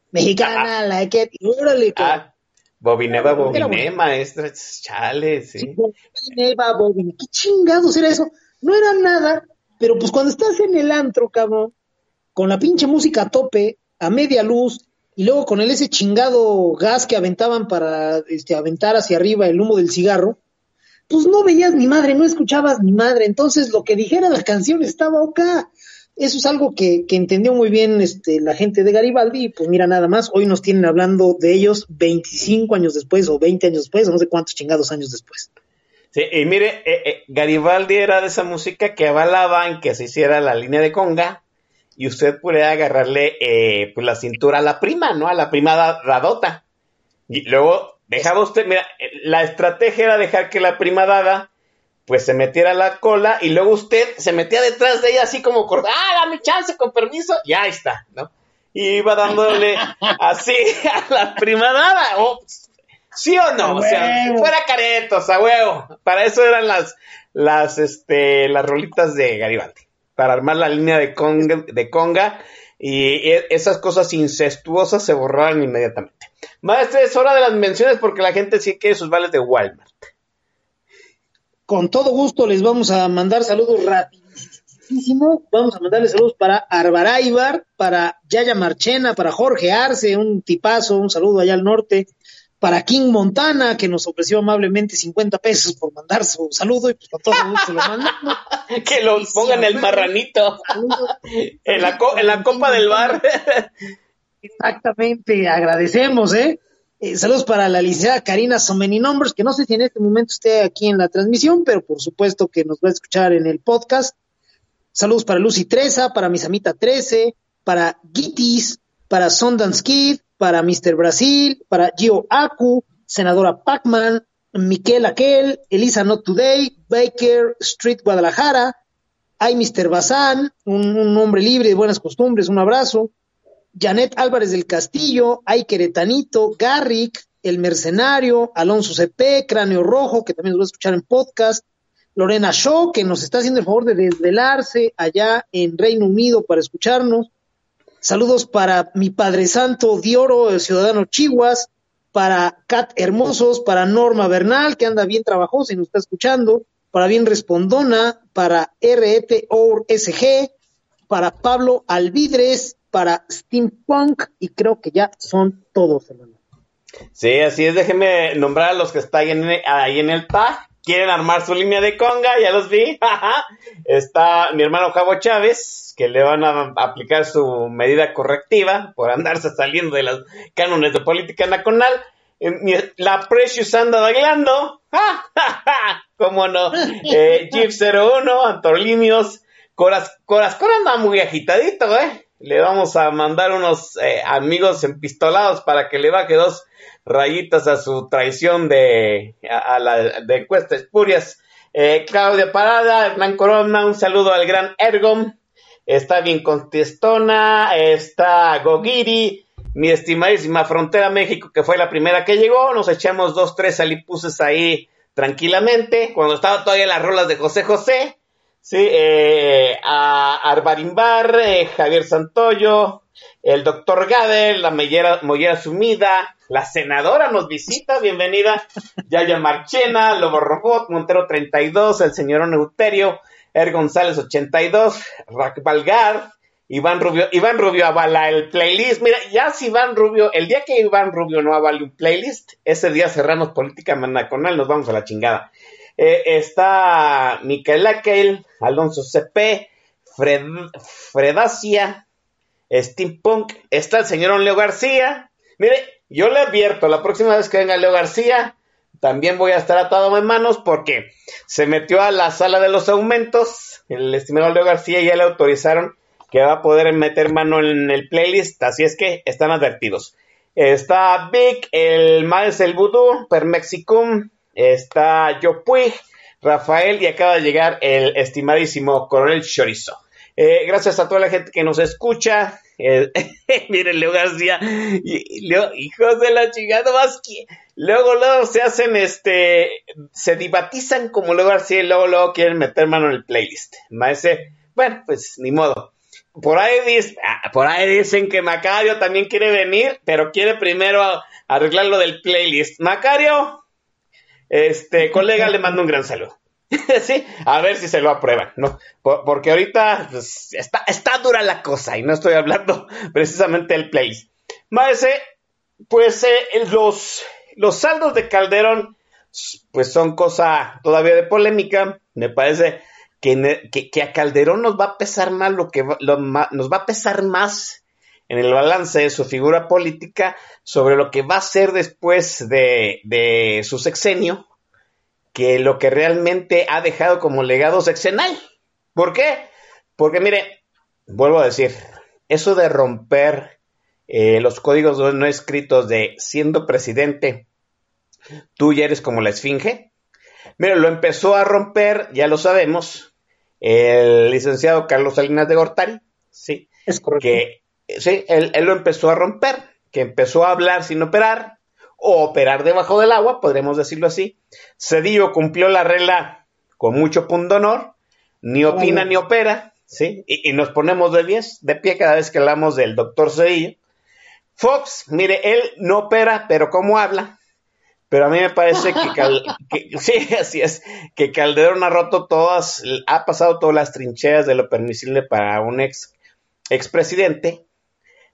mexicana, la que órale. cabrón. Ah, Bobineva, Bobiné, maestra. Chale, sí. Sí, Neva, Bobby, ¿Qué chingados era eso? No era nada, pero pues cuando estás en el antro, cabrón, con la pinche música a tope, a media luz, y luego con el ese chingado gas que aventaban para este, aventar hacia arriba el humo del cigarro, pues no veías ni madre, no escuchabas ni madre. Entonces lo que dijera la canción estaba acá. Eso es algo que, que entendió muy bien este, la gente de Garibaldi, y pues mira nada más, hoy nos tienen hablando de ellos 25 años después o 20 años después, o no sé cuántos chingados años después. Sí, y mire, eh, eh, Garibaldi era de esa música que avalaban que se hiciera la línea de conga y usted pudiera agarrarle eh, pues la cintura a la prima, ¿no? A la prima da- dadota. Y luego dejaba usted, mira, eh, la estrategia era dejar que la prima dada pues se metiera la cola y luego usted se metía detrás de ella así como, cor- ah, dame chance, con permiso, y ahí está, ¿no? Y iba dándole (laughs) así a la prima dada, o ¿Sí o no? O sea, fuera caretos, a huevo. Para eso eran las, las, este, las rolitas de Garibaldi. Para armar la línea de conga, de conga y esas cosas incestuosas se borraban inmediatamente. Maestro, es hora de las menciones porque la gente sí quiere sus vales de Walmart. Con todo gusto les vamos a mandar saludos rapidísimo. Vamos a mandarles saludos para Arbaraibar, para Yaya Marchena, para Jorge Arce, un tipazo, un saludo allá al norte. Para King Montana, que nos ofreció amablemente 50 pesos por mandar su saludo y pues con todo se lo mandamos. (laughs) Que lo pongan el marranito (laughs) en la, co- en la copa del bar. (laughs) Exactamente, agradecemos, ¿eh? Eh, saludos para la licenciada Karina Someni Numbers, que no sé si en este momento esté aquí en la transmisión, pero por supuesto que nos va a escuchar en el podcast. Saludos para Lucy Treza, para Misamita 13, para Gitis, para Sundance Kid, para Mr. Brasil, para Gio Aku, senadora Pacman, Miquel Aquel, Elisa Not Today, Baker Street Guadalajara, hay Mr. Bazán, un, un hombre libre de buenas costumbres, un abrazo. Janet Álvarez del Castillo, Ay Queretanito, Garrick, El Mercenario, Alonso CP, Cráneo Rojo, que también nos va a escuchar en podcast, Lorena Shaw, que nos está haciendo el favor de desvelarse allá en Reino Unido para escucharnos. Saludos para mi Padre Santo Dioro, el ciudadano Chihuas, para Kat Hermosos, para Norma Bernal, que anda bien trabajosa y nos está escuchando, para Bien Respondona, para RETOSG, para Pablo Alvidres, para Steampunk, y creo que ya son todos, hermano. Sí, así es. Déjenme nombrar a los que están ahí en, el tag. Quieren armar su línea de conga, ya los vi. (laughs) Está mi hermano Javo Chávez, que le van a aplicar su medida correctiva por andarse saliendo de los cánones de política nacional. Eh, La Precious anda bailando. (laughs) ¡Ja, ja, ja! ¿Cómo no? (laughs) Eh, Jeep 01, Antorlinios. Coras, Coras, Coras anda muy agitadito, ¿eh? Le vamos a mandar unos eh, amigos empistolados para que le baje dos rayitas a su traición de a, a la de encuestas espurias. Eh, Claudia Parada, Hernán Corona, un saludo al gran Ergom. Está bien contestona, está Gogiri, mi estimadísima Frontera México, que fue la primera que llegó, nos echamos dos, tres alipuses ahí tranquilamente, cuando estaba todavía las rolas de José José, sí, eh, a Arbarimbar, eh, Javier Santoyo, el doctor Gadel, la mollera, mollera sumida, la senadora nos visita, bienvenida, Yaya Marchena, Lobo Robot, Montero 32, el señor Neuterio, Er González 82, Rack Valgar, Iván Rubio, Iván Rubio avala el playlist. Mira, ya si Iván Rubio, el día que Iván Rubio no avale un playlist, ese día cerramos política manaconal, nos vamos a la chingada. Eh, está Micael Akel, Alonso CP, Fred, Fredacia, Steampunk, está el señor Leo García. Mire, yo le advierto, la próxima vez que venga Leo García, también voy a estar atado en manos porque se metió a la sala de los aumentos. El estimado Leo García ya le autorizaron que va a poder meter mano en el playlist, así es que están advertidos. Está Vic, el Maes el Voodoo, Per Mexicum, está Yo Rafael y acaba de llegar el estimadísimo Coronel Chorizo. Eh, gracias a toda la gente que nos escucha. Eh, (laughs) miren, Leo García, hijos de la chingada, más que luego, luego se hacen este, se divatizan como Leo García y luego, luego quieren meter mano en el playlist. Maese, bueno, pues ni modo. Por ahí, ah, por ahí dicen que Macario también quiere venir, pero quiere primero arreglar lo del playlist. Macario, este colega, le mando un gran saludo. (laughs) sí, a ver si se lo aprueban, ¿no? Por, porque ahorita pues, está, dura la cosa y no estoy hablando (laughs) precisamente del playlist. Maese, pues eh, los, saldos de Calderón, pues son cosa todavía de polémica. Me parece que, a Calderón nos va a pesar más lo que nos va a pesar más en el balance de su figura política sobre lo que va a ser después de, de su sexenio que lo que realmente ha dejado como legado sexenal. ¿Por qué? Porque mire, vuelvo a decir, eso de romper eh, los códigos no escritos de siendo presidente, tú ya eres como la esfinge. Mire, lo empezó a romper, ya lo sabemos, el licenciado Carlos Salinas de Gortari, sí, es correcto. que sí, él, él, lo empezó a romper, que empezó a hablar sin operar, o operar debajo del agua, podríamos decirlo así. Cedillo cumplió la regla con mucho pundonor, ni opina ni opera, ¿sí? Y, y, nos ponemos de, pies, de pie cada vez que hablamos del doctor Cedillo. Fox, mire, él no opera, pero ¿cómo habla? Pero a mí me parece que, Cal, (laughs) que, sí, así es, que Calderón ha roto todas, ha pasado todas las trincheras de lo permisible para un ex expresidente,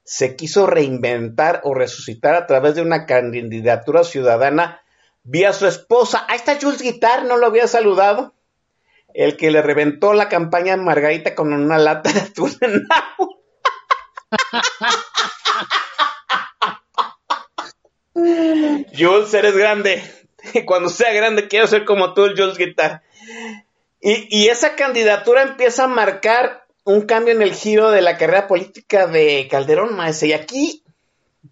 se quiso reinventar o resucitar a través de una candidatura ciudadana vía su esposa. Ahí está Jules Guitar, no lo había saludado. El que le reventó la campaña a Margarita con una lata de atún. Jules, eres grande. Cuando sea grande, quiero ser como tú, Jules Guitar. Y, y, esa candidatura empieza a marcar un cambio en el giro de la carrera política de Calderón Maese. Y aquí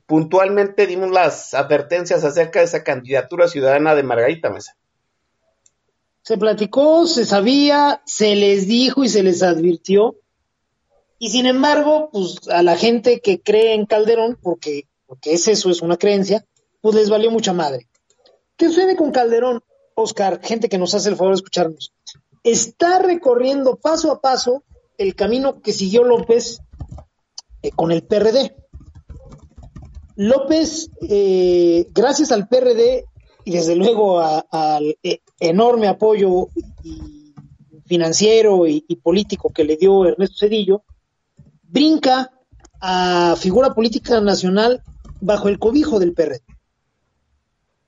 puntualmente dimos las advertencias acerca de esa candidatura ciudadana de Margarita Mesa. Se platicó, se sabía, se les dijo y se les advirtió. Y sin embargo, pues a la gente que cree en Calderón, porque, porque es eso, es una creencia, pues les valió mucha madre. ¿Qué sucede con Calderón, Oscar? Gente que nos hace el favor de escucharnos. Está recorriendo paso a paso el camino que siguió López eh, con el PRD. López, eh, gracias al PRD y desde luego al eh, enorme apoyo y financiero y, político que le dio Ernesto Cedillo, brinca a figura política nacional bajo el cobijo del PRD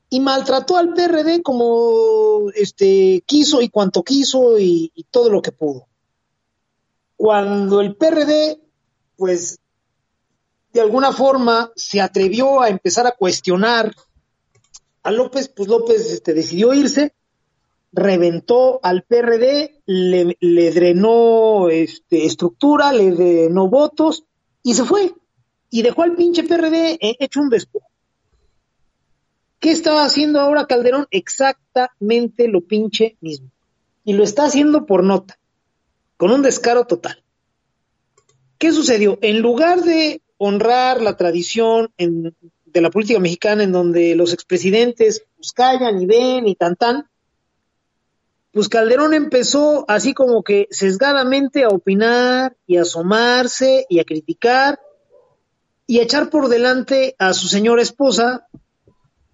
y maltrató al PRD como este quiso y cuanto quiso y, todo lo que pudo. Cuando el PRD, pues, de alguna forma se atrevió a empezar a cuestionar a López, pues López este, decidió irse, reventó al PRD, le, drenó este, estructura, le drenó votos y se fue. Y dejó al pinche PRD hecho un despojo. ¿Qué está haciendo ahora Calderón? Exactamente lo pinche mismo. Y lo está haciendo por nota, con un descaro total. ¿Qué sucedió? En lugar de honrar la tradición en- de la política mexicana en donde los expresidentes pues callan y ven y tan tan, pues Calderón empezó así como que sesgadamente a opinar y a asomarse y a criticar y a echar por delante a su señora esposa,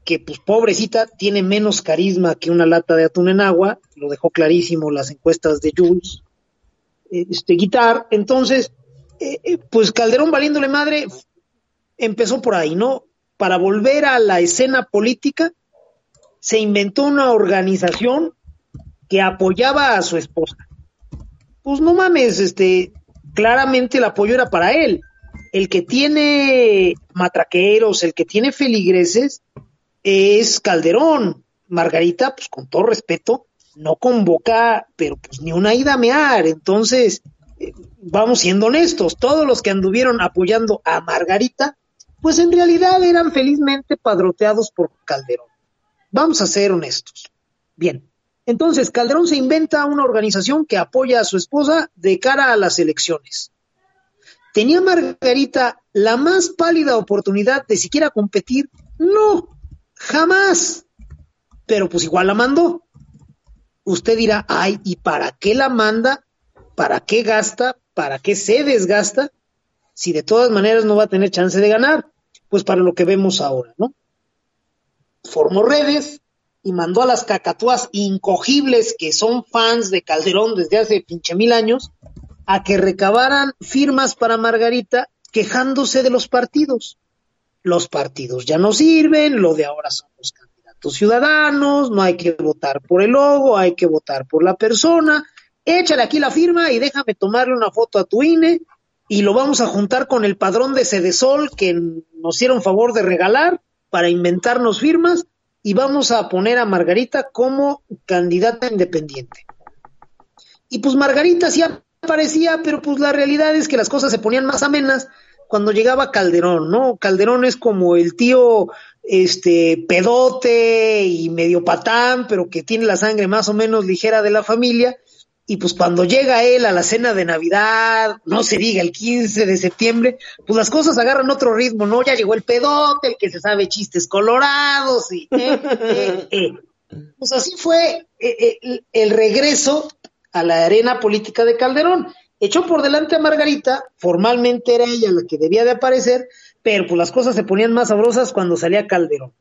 que pues pobrecita tiene menos carisma que una lata de atún en agua, lo dejó clarísimo las encuestas de Jules, este guitar, entonces, eh, eh, pues Calderón valiéndole madre empezó por ahí, ¿no? Para volver a la escena política, se inventó una organización que apoyaba a su esposa. Pues no mames, este, claramente el apoyo era para él. El que tiene matraqueros, el que tiene feligreses, es Calderón. Margarita, pues con todo respeto, no convoca, pero pues ni una ida a mear. Entonces, eh, vamos siendo honestos, todos los que anduvieron apoyando a Margarita, pues en realidad eran felizmente padroteados por Calderón. Vamos a ser honestos. Bien, entonces Calderón se inventa una organización que apoya a su esposa de cara a las elecciones. ¿Tenía Margarita la más pálida oportunidad de siquiera competir? No, jamás. Pero pues igual la mandó. Usted dirá, ay, ¿y para qué la manda? ¿Para qué gasta? ¿Para qué se desgasta? Si de todas maneras no va a tener chance de ganar. Pues para lo que vemos ahora, ¿no? Formó redes y mandó a las cacatúas incogibles que son fans de Calderón desde hace pinche mil años a que recabaran firmas para Margarita quejándose de los partidos. Los partidos ya no sirven, lo de ahora son los ciudadanos, no hay que votar por el logo, hay que votar por la persona. Échale aquí la firma y déjame tomarle una foto a tu INE y lo vamos a juntar con el padrón de Sedesol que nos hicieron favor de regalar para inventarnos firmas y vamos a poner a Margarita como candidata independiente. Y pues Margarita sí aparecía, pero pues la realidad es que las cosas se ponían más amenas cuando llegaba Calderón, ¿no? Calderón es como el tío este pedote y medio patán, pero que tiene la sangre más o menos ligera de la familia. Y pues cuando llega él a la cena de Navidad, no se diga el 15 de septiembre, pues las cosas agarran otro ritmo, ¿no? Ya llegó el pedote, el que se sabe chistes colorados y... eh, eh, eh. Pues así fue el regreso a la arena política de Calderón. Echó por delante a Margarita, formalmente era ella la que debía de aparecer, pero pues las cosas se ponían más sabrosas cuando salía Calderón.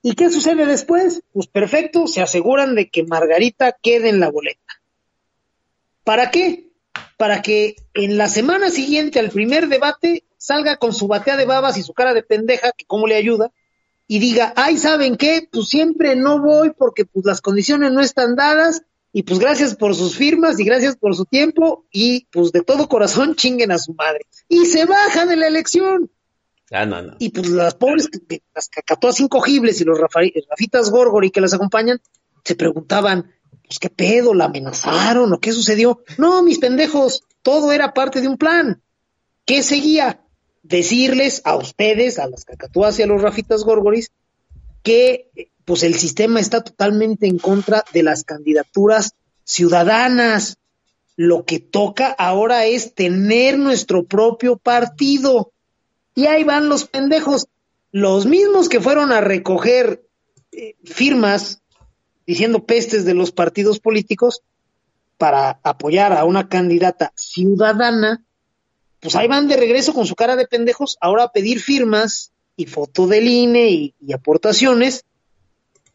¿Y qué sucede después? Pues perfecto, se aseguran de que Margarita quede en la boleta. ¿Para qué? Para que en la semana siguiente al primer debate salga con su batea de babas y su cara de pendeja, que cómo le ayuda, y diga, ay, ¿saben qué? Pues siempre no voy porque pues las condiciones no están dadas y pues gracias por sus firmas y gracias por su tiempo y pues de todo corazón chinguen a su madre. Y se baja de la elección. Ah, no, no. Y pues las pobres, las cacatoas incogibles y los Rafitas Gorgori que las acompañan, se preguntaban, pues qué pedo, la amenazaron o qué sucedió. No, mis pendejos, todo era parte de un plan. ¿Qué seguía? Decirles a ustedes, a las cacatúas y a los Rafitas Gorgoris, que pues el sistema está totalmente en contra de las candidaturas ciudadanas. Lo que toca ahora es tener nuestro propio partido. Y ahí van los pendejos, los mismos que fueron a recoger eh, firmas diciendo pestes de los partidos políticos para apoyar a una candidata ciudadana, pues ahí van de regreso con su cara de pendejos ahora a pedir firmas y foto del INE y, y aportaciones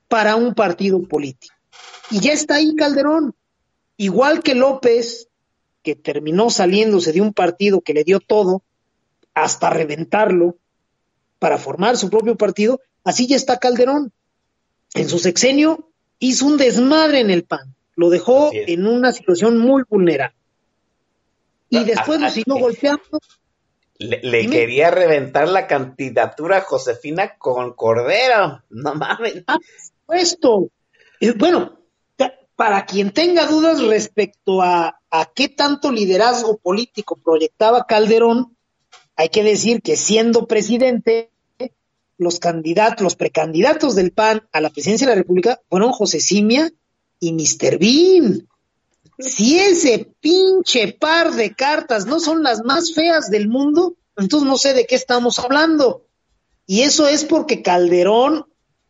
para un partido político. Y ya está ahí Calderón, igual que López, que terminó saliéndose de un partido que le dio todo, hasta reventarlo para formar su propio partido, así ya está Calderón. En su sexenio hizo un desmadre en el PAN, lo dejó en una situación muy vulnerable. Y Ah, después lo ah, siguió ah, golpeando. Le, quería reventar la candidatura a Josefina con Cordero. No mames. Ah, Esto, eh, bueno, para quien tenga dudas respecto a, a qué tanto liderazgo político proyectaba Calderón, hay que decir que siendo presidente, los candidatos, los precandidatos del PAN a la presidencia de la República fueron José Simia y Mr. Bean. Si ese pinche par de cartas no son las más feas del mundo, Entonces no sé de qué estamos hablando. Y eso es porque Calderón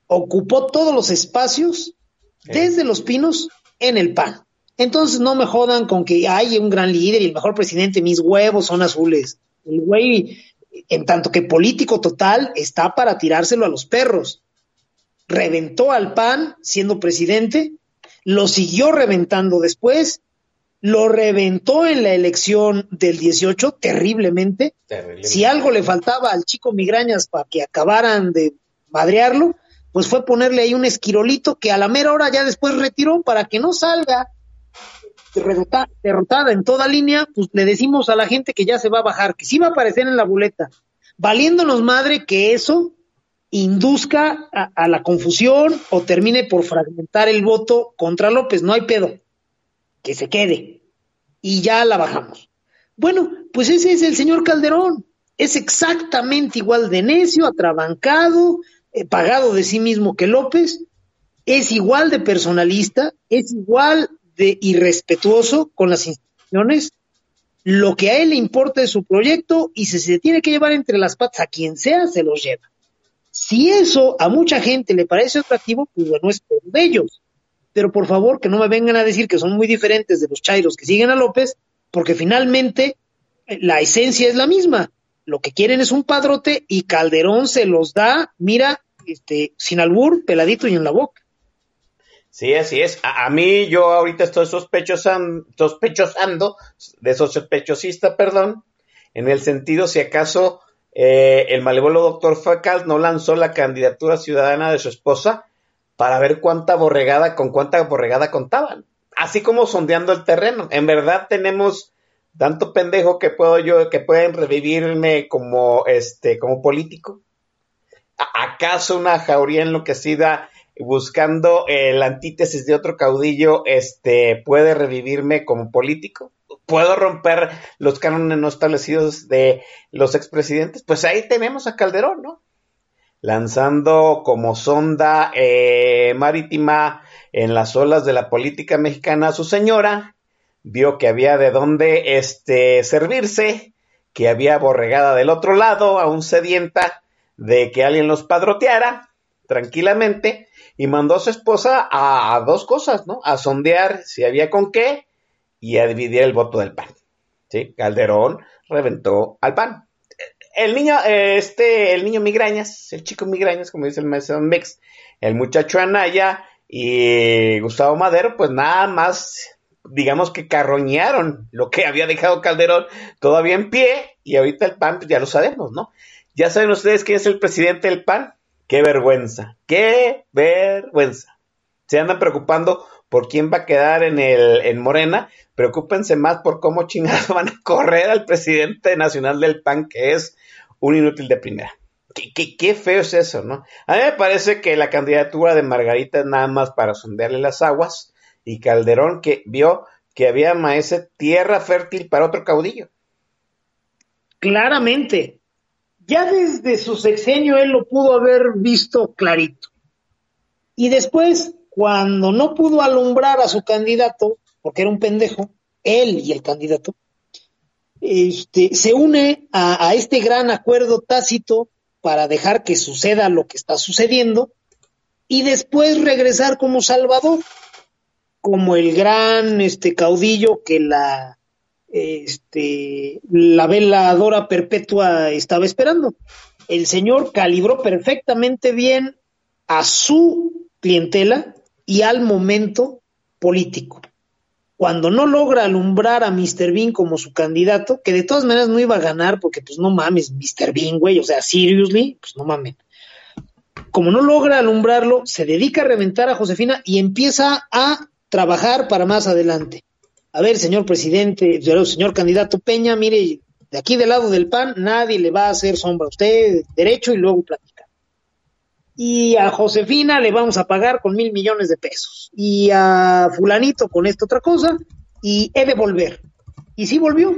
ocupó todos los espacios desde los pinos en el PAN. Entonces no me jodan con que hay un gran líder y el mejor presidente, mis huevos son azules. El güey, en tanto que político total, está para tirárselo a los perros. Reventó al PAN siendo presidente, lo siguió reventando después, lo reventó en la elección del 18 terriblemente. Terriblemente. Si algo le faltaba al chico Migrañas para que acabaran de madrearlo, pues fue ponerle ahí un esquirolito que a la mera hora ya después retiró para que no salga derrota- derrotada en toda línea, pues le decimos a la gente que ya se va a bajar, que sí va a aparecer en la boleta, valiéndonos madre que eso induzca a, a la confusión o termine por fragmentar el voto contra López, no hay pedo, que se quede y ya la bajamos. Bueno, pues ese es el señor Calderón, es exactamente igual de necio, atrabancado, pagado de sí mismo que López, es igual de personalista, es igual de irrespetuoso con las instituciones. Lo que a él le importa es su proyecto y si se tiene que llevar entre las patas a quien sea, se los lleva. Si eso a mucha gente le parece atractivo, pues bueno, es por ellos. Pero por favor, que no me vengan a decir que son muy diferentes de los chairos que siguen a López, porque finalmente eh, la esencia es la misma. Lo que quieren es un padrote y Calderón se los da, mira, este, sin albur, peladito y en la boca. Sí, así es. A, a mí yo ahorita estoy sospechosan- sospechosando, de sospechosista, perdón, en el sentido si acaso eh, el malévolo doctor Facal no lanzó la candidatura ciudadana de su esposa para ver cuánta borregada, con cuánta borregada contaban. Así como sondeando el terreno. En verdad tenemos tanto pendejo que puedo yo, que pueden revivirme como este, como político. ¿A- ¿Acaso una jauría enloquecida buscando eh, la antítesis de otro caudillo, este, puede revivirme como político? ¿Puedo romper los cánones no establecidos de los expresidentes? Pues ahí tenemos a Calderón, ¿no? Lanzando como sonda eh, marítima en las olas de la política mexicana a su señora, vio que había de dónde este, servirse, que había borregada del otro lado, aún sedienta de que alguien los padroteara tranquilamente, y mandó a su esposa a, a dos cosas, ¿no? A sondear si había con qué y a dividir el voto del PAN. ¿Sí? Calderón reventó al PAN. El niño, este, el niño migrañas, el chico migrañas, como dice el maestro Mix, el muchacho Anaya y Gustavo Madero, pues nada más, digamos que carroñaron lo que había dejado Calderón todavía en pie, y ahorita el PAN, pues ya lo sabemos, ¿no? Ya saben ustedes quién es el presidente del PAN. Qué vergüenza, qué vergüenza. Se andan preocupando por quién va a quedar en el en Morena, preocúpense más por cómo chingados (laughs) van a correr al presidente nacional del PAN, que es un inútil de primera. Qué, qué, qué feo es eso, ¿no? A mí me parece que la candidatura de Margarita es nada más para sondearle las aguas y Calderón que vio que había maese tierra fértil para otro caudillo. Claramente. Ya desde su sexenio él lo pudo haber visto clarito. Y después, cuando no pudo alumbrar a su candidato, porque era un pendejo, él y el candidato, este, se une a, a este gran acuerdo tácito para dejar que suceda lo que está sucediendo y después regresar como Salvador, como el gran este caudillo que la este la veladora perpetua estaba esperando. El señor calibró perfectamente bien a su clientela y al momento político. Cuando no logra alumbrar a Mr. Bean como su candidato, que de todas maneras no iba a ganar porque pues no mames, Mr. Bean, güey, o sea, seriously, pues no mames. Como no logra alumbrarlo, se dedica a reventar a Josefina y empieza a trabajar para más adelante. A ver, señor presidente, señor candidato Peña, mire, de aquí del lado del PAN nadie le va a hacer sombra a usted, derecho y luego platica. Y a Josefina le vamos a pagar con mil millones de pesos. Y a fulanito con esta otra cosa. Y he de volver. Y sí volvió.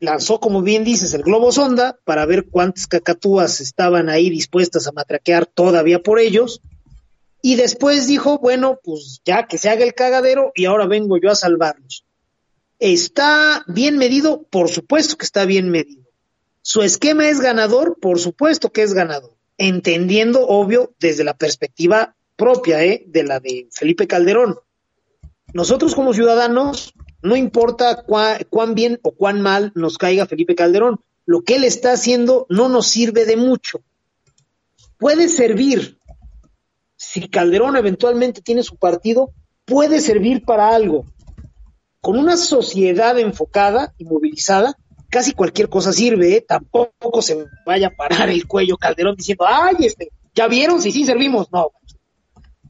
Lanzó, como bien dices, el globo sonda para ver cuántas cacatúas estaban ahí dispuestas a matraquear todavía por ellos. Y después dijo, bueno, pues ya que se haga el cagadero y ahora vengo yo a salvarlos. ¿Está bien medido? Por supuesto que está bien medido. ¿Su esquema es ganador? Por supuesto que es ganador. Entendiendo, obvio, desde la perspectiva propia, ¿eh? De la de Felipe Calderón. Nosotros como ciudadanos, no importa cuán bien o cuán mal nos caiga Felipe Calderón, lo que él está haciendo no nos sirve de mucho. Puede servir, si Calderón eventualmente tiene su partido, puede servir para algo. Con una sociedad enfocada y movilizada, casi cualquier cosa sirve, ¿eh? tampoco se vaya a parar el cuello Calderón diciendo, ay, este, ya vieron si sí servimos. No,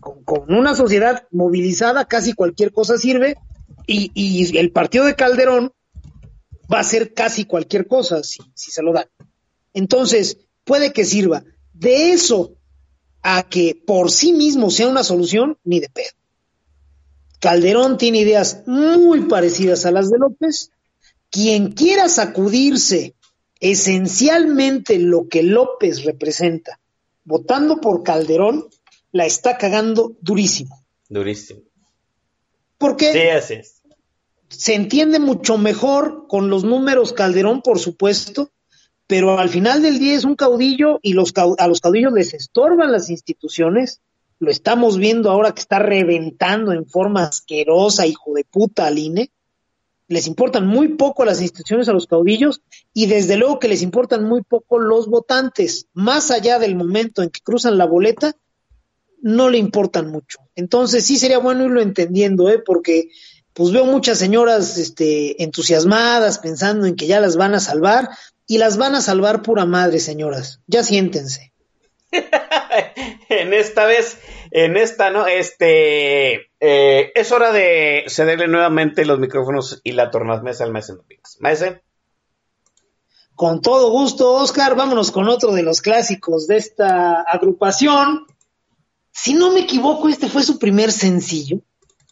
con, una sociedad movilizada casi cualquier cosa sirve y, el partido de Calderón va a hacer casi cualquier cosa si, si se lo dan. Entonces, puede que sirva. De eso a que por sí mismo sea una solución, ni de pedo. Calderón tiene ideas muy parecidas a las de López. Quien quiera sacudirse esencialmente lo que López representa, votando por Calderón, la está cagando durísimo. Durísimo. Porque Sí, así es. se entiende mucho mejor con los números Calderón, por supuesto, pero al final del día es un caudillo y los a los caudillos les estorban las instituciones. Lo estamos viendo ahora que está reventando en forma asquerosa, hijo de puta, al INE. Les importan muy poco las instituciones a los caudillos y desde luego que les importan muy poco los votantes. Más allá del momento en que cruzan la boleta, no le importan mucho. Entonces sí sería bueno irlo entendiendo, ¿eh? porque pues veo muchas señoras este, entusiasmadas pensando en que ya las van a salvar y las van a salvar pura madre, señoras. Ya siéntense. (laughs) en esta vez, en esta, ¿no? Este, eh, es hora de cederle nuevamente los micrófonos y la tornamesa al maestro Pix. Maestro, Con todo gusto, Oscar, vámonos con otro de los clásicos de esta agrupación. Si no me equivoco, este fue su primer sencillo.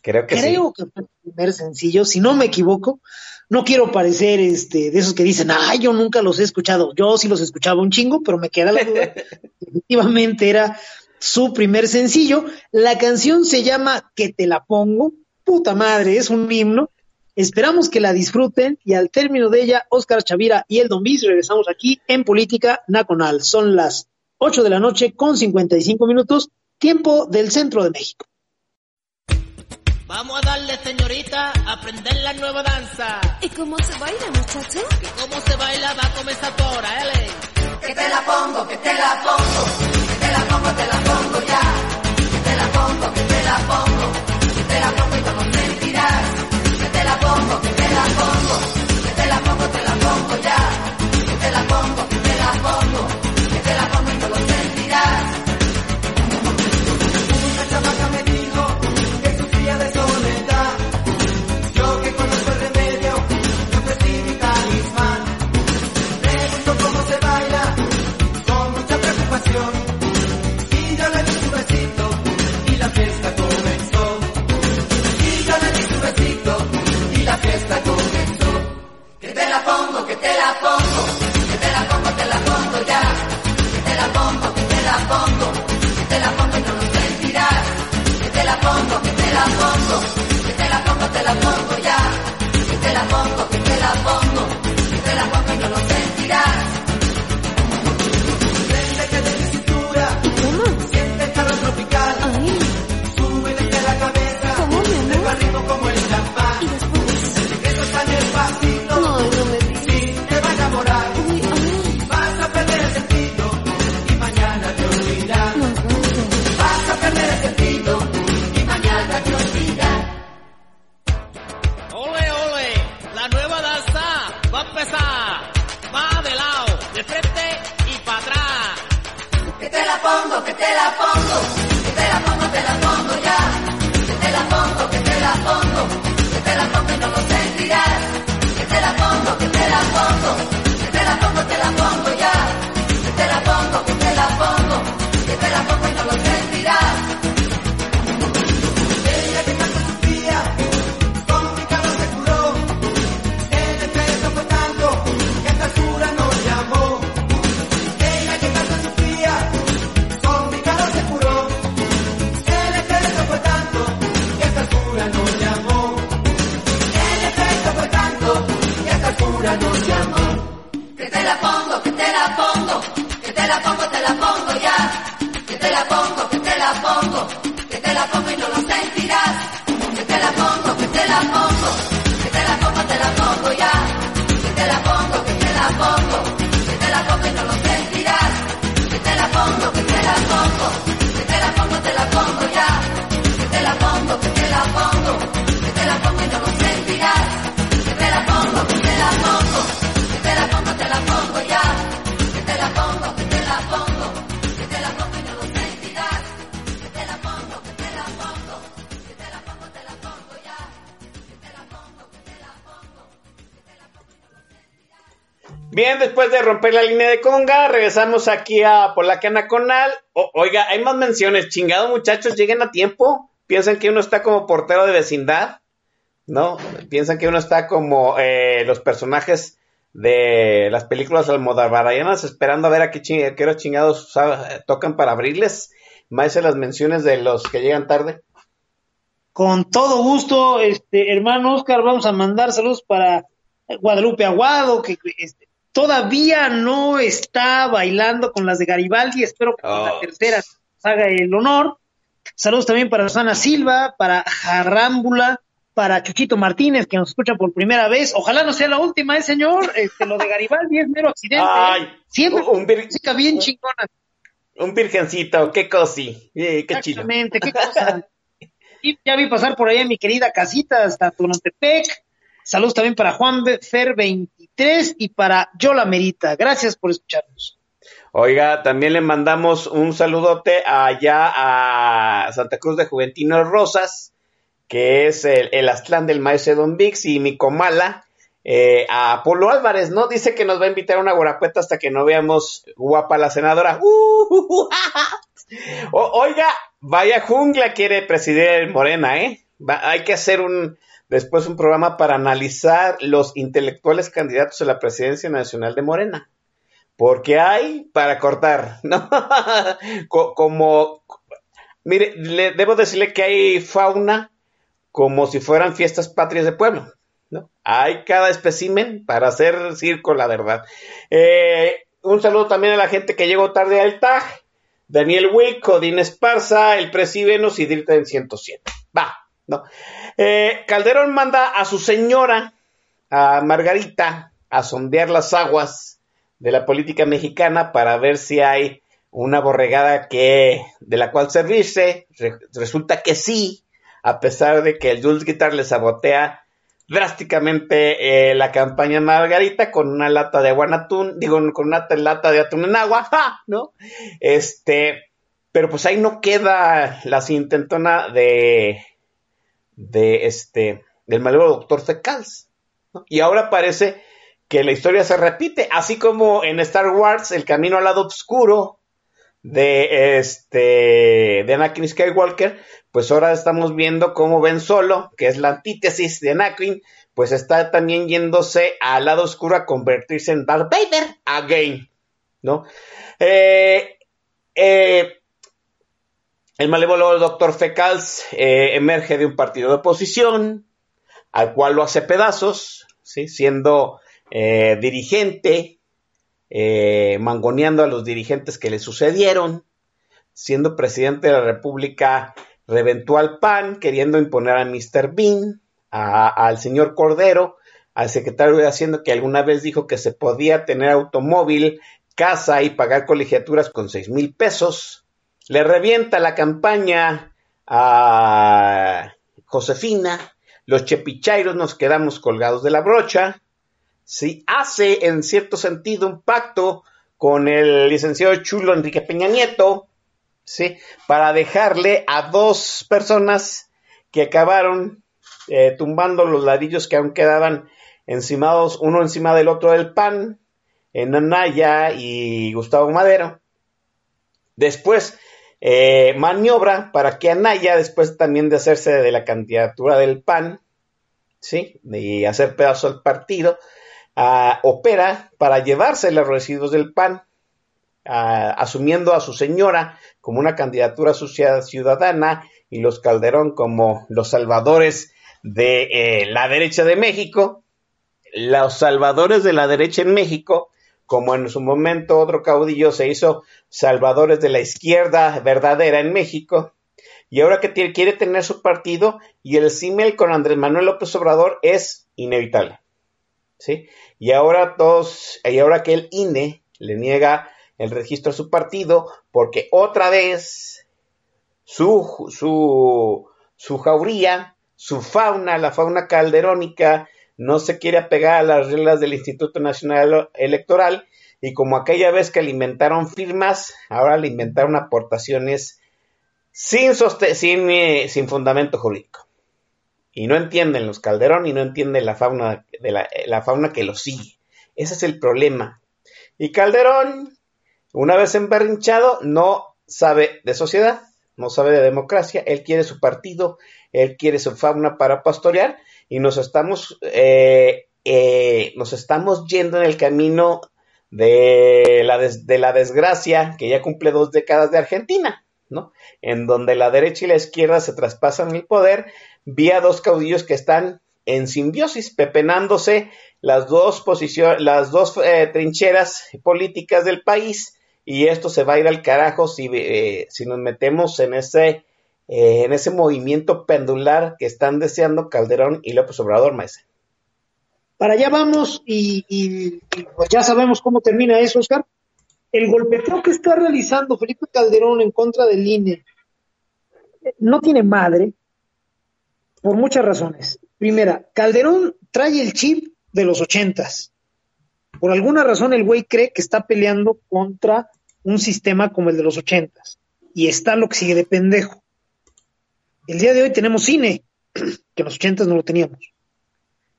creo que Creo que fue su primer sencillo, si no me equivoco. No quiero parecer este, de esos que dicen, ay, yo nunca los he escuchado. Yo sí los escuchaba un chingo, pero me queda la duda. (laughs) Efectivamente era su primer sencillo. La canción se llama Que te la pongo. Puta madre, es un himno. Esperamos que la disfruten y al término de ella, Óscar Chavira y el Don Bis regresamos aquí en Política Nacional. Son las 8 de la noche con 55 minutos, tiempo del centro de México. Vamos a darle, señorita, a aprender la nueva danza. ¿Y cómo se baila, muchacho? ¿Y cómo se baila? Va a comenzar ahora, ¿eh? Que te la pongo, que te la pongo, que te la pongo, te la pongo ya. Que te la pongo, que te la pongo, que te la pongo y no lo sentirás. Que te la pongo, que romper la línea de conga, regresamos aquí a Polacana Conal. Oiga, hay más menciones. Chingado, muchachos, lleguen a tiempo. Piensan que uno está como portero de vecindad, ¿no? Piensan que uno está como eh, los personajes de las películas almodavarayanas esperando a ver a qué, ching- qué horas chingados tocan para abrirles. Más en las menciones de los que llegan tarde. Con todo gusto, este hermano Oscar, vamos a mandar saludos para Guadalupe Aguado, que este, Todavía no está bailando con las de Garibaldi, espero que con la oh. tercera haga el honor. Saludos también para Susana Silva, para Jarrámbula, para Chuchito Martínez, que nos escucha por primera vez. Ojalá no sea la última, ¿eh, señor? Este, lo de Garibaldi es mero accidente. ¿eh? Ay. Siempre un música bien chingona. Un virgencito, qué cosi, eh, qué. Exactamente, qué cosa. ya vi pasar por ahí a mi querida casita hasta Tonantepec. Saludos también para Juan Fer 3 y para Yo la Merita. Gracias por escucharnos. Oiga, también le mandamos un saludote allá a Santa Cruz de Juventinos Rosas, que es el, el del Maestro Don Vix y mi comala. Eh, a Polo Álvarez, ¿no? Dice que nos va a invitar a una guarapueta hasta que no veamos guapa la senadora. ¡Uh, uh, uh, oiga, vaya jungla quiere presidir Morena, ¿eh? Hay que hacer un, después un programa para analizar los intelectuales candidatos a la presidencia nacional de Morena porque hay para cortar, (laughs) ¿no? Co- como, mire, le, debo decirle que hay fauna como si fueran fiestas patrias de pueblo, ¿no? Hay cada espécimen para hacer circo, la verdad. Eh, un saludo también a la gente que llegó tarde al TAG, Daniel Wick, Odín Esparza, el Presi y Dirta en 107. Va, ¿no? Eh, Calderón manda a su señora, a Margarita, a sondear las aguas de la política mexicana para ver si hay una borregada que de la cual servirse. Re- resulta que sí, a pesar de que el Jules Guitar le sabotea drásticamente eh, la campaña Margarita con una lata de agua en atún, digo, con una lata de atún en agua. (laughs) ¿no? Este, pero pues ahí no queda la intentona de, de este, del malvado doctor Fecals. Y ahora parece que la historia se repite, así como en Star Wars, el camino al lado oscuro de este de Anakin Skywalker, pues ahora estamos viendo cómo Ben Solo, que es la antítesis de Anakin, pues está también yéndose al lado oscuro a convertirse en Darth Vader again, ¿no? Eh, eh, el malévolo Dr. Fecals eh, emerge de un partido de oposición, al cual lo hace pedazos, ¿sí? siendo eh, dirigente, eh, mangoneando a los dirigentes que le sucedieron, siendo presidente de la República, reventó al PAN, queriendo imponer a Mr. Bean, al señor Cordero, al secretario de Hacienda que alguna vez dijo que se podía tener automóvil, casa y pagar colegiaturas con seis mil pesos. Le revienta la campaña a Josefina, los chepichairos nos quedamos colgados de la brocha, sí, hace en cierto sentido un pacto con el licenciado Chulo Enrique Peña Nieto, sí, para dejarle a dos personas que acabaron eh, tumbando los ladrillos que aún quedaban encimados, uno encima del otro del PAN, en Anaya y Gustavo Madero. Después eh, maniobra para que Anaya, después también de hacerse de la candidatura del PAN, ¿sí? y hacer pedazo al partido, ah, opera para llevarse los residuos del PAN, ah, asumiendo a su señora como una candidatura sucia- ciudadana y los Calderón como los salvadores de eh, la derecha de México. Los salvadores de la derecha en México como en su momento otro caudillo se hizo salvadores de la izquierda verdadera en México, y ahora que quiere tener su partido, y el símil con Andrés Manuel López Obrador es inevitable. ¿Sí? Y ahora todos, y ahora que el INE le niega el registro a su partido, porque otra vez su, su, su jauría, su fauna, la fauna calderónica, no se quiere apegar a las reglas del Instituto Nacional Electoral y como aquella vez que alimentaron firmas, ahora le inventaron aportaciones sin, eh, sin fundamento jurídico. Y no entienden los Calderón y no entienden la fauna, de la, la fauna que los sigue. Ese es el problema. Y Calderón, una vez emberrinchado, no sabe de sociedad, no sabe de democracia, él quiere su partido, él quiere su fauna para pastorear y nos estamos, eh, eh, nos estamos yendo en el camino de la, des- de la desgracia que ya cumple dos décadas de Argentina, ¿no? En donde la derecha y la izquierda se traspasan el poder vía dos caudillos que están en simbiosis, pepenándose las dos posiciones, las dos eh, trincheras políticas del país, y esto se va a ir al carajo si, eh, si nos metemos en ese, eh, en ese movimiento pendular que están deseando Calderón y López Obrador, maese. Para allá vamos y, pues ya sabemos cómo termina eso, Oscar. El golpeteo que está realizando Felipe Calderón en contra del INE eh, no tiene madre por muchas razones. Primera, Calderón trae el chip de los ochentas. Por alguna razón el güey cree que está peleando contra un sistema como el de los ochentas. Y está lo que sigue de pendejo. El día de hoy tenemos cine, (clears throat) que en los ochentas no lo teníamos.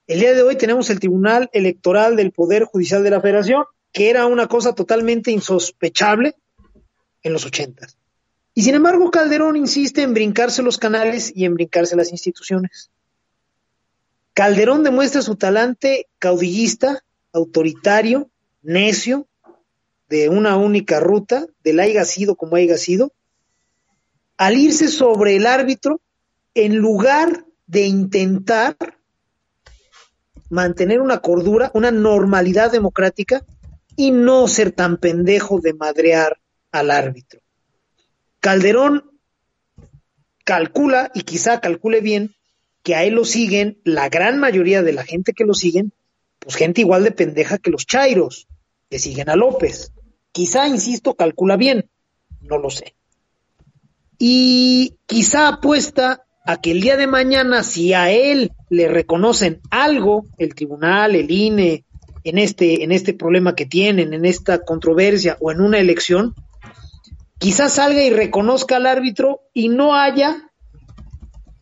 El día de hoy tenemos el Tribunal Electoral del Poder Judicial de la Federación, que era una cosa totalmente insospechable en los ochentas. Y sin embargo, Calderón insiste en brincarse los canales y en brincarse las instituciones. Calderón demuestra su talante caudillista, autoritario, necio, de una única ruta, del haya sido como haya sido, al irse sobre el árbitro en lugar de intentar mantener una cordura, una normalidad democrática y no ser tan pendejo de madrear al árbitro. Calderón calcula, y quizá calcule bien, que a él lo siguen, la gran mayoría de la gente que lo siguen, pues gente igual de pendeja que los chairos, que siguen a López. Quizá, insisto, calcula bien, no lo sé. Y quizá apuesta a que el día de mañana, si a él le reconocen algo, el tribunal, el INE, en este, en este problema que tienen, en esta controversia o en una elección, quizás salga y reconozca al árbitro y no haya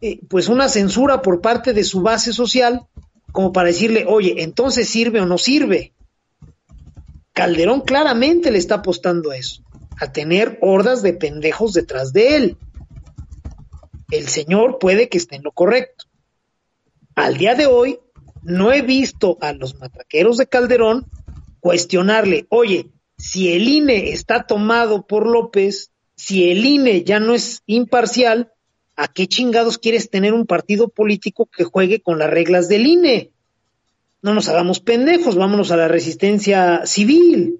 eh, pues una censura por parte de su base social como para decirle, oye, entonces sirve o no sirve. Calderón claramente le está apostando a eso, a tener hordas de pendejos detrás de él. El señor puede que esté en lo correcto. Al día de hoy, no he visto a los matraqueros de Calderón cuestionarle, oye, si el INE está tomado por López, si el INE ya no es imparcial, ¿a qué chingados quieres tener un partido político que juegue con las reglas del INE? No nos hagamos pendejos, vámonos a la resistencia civil.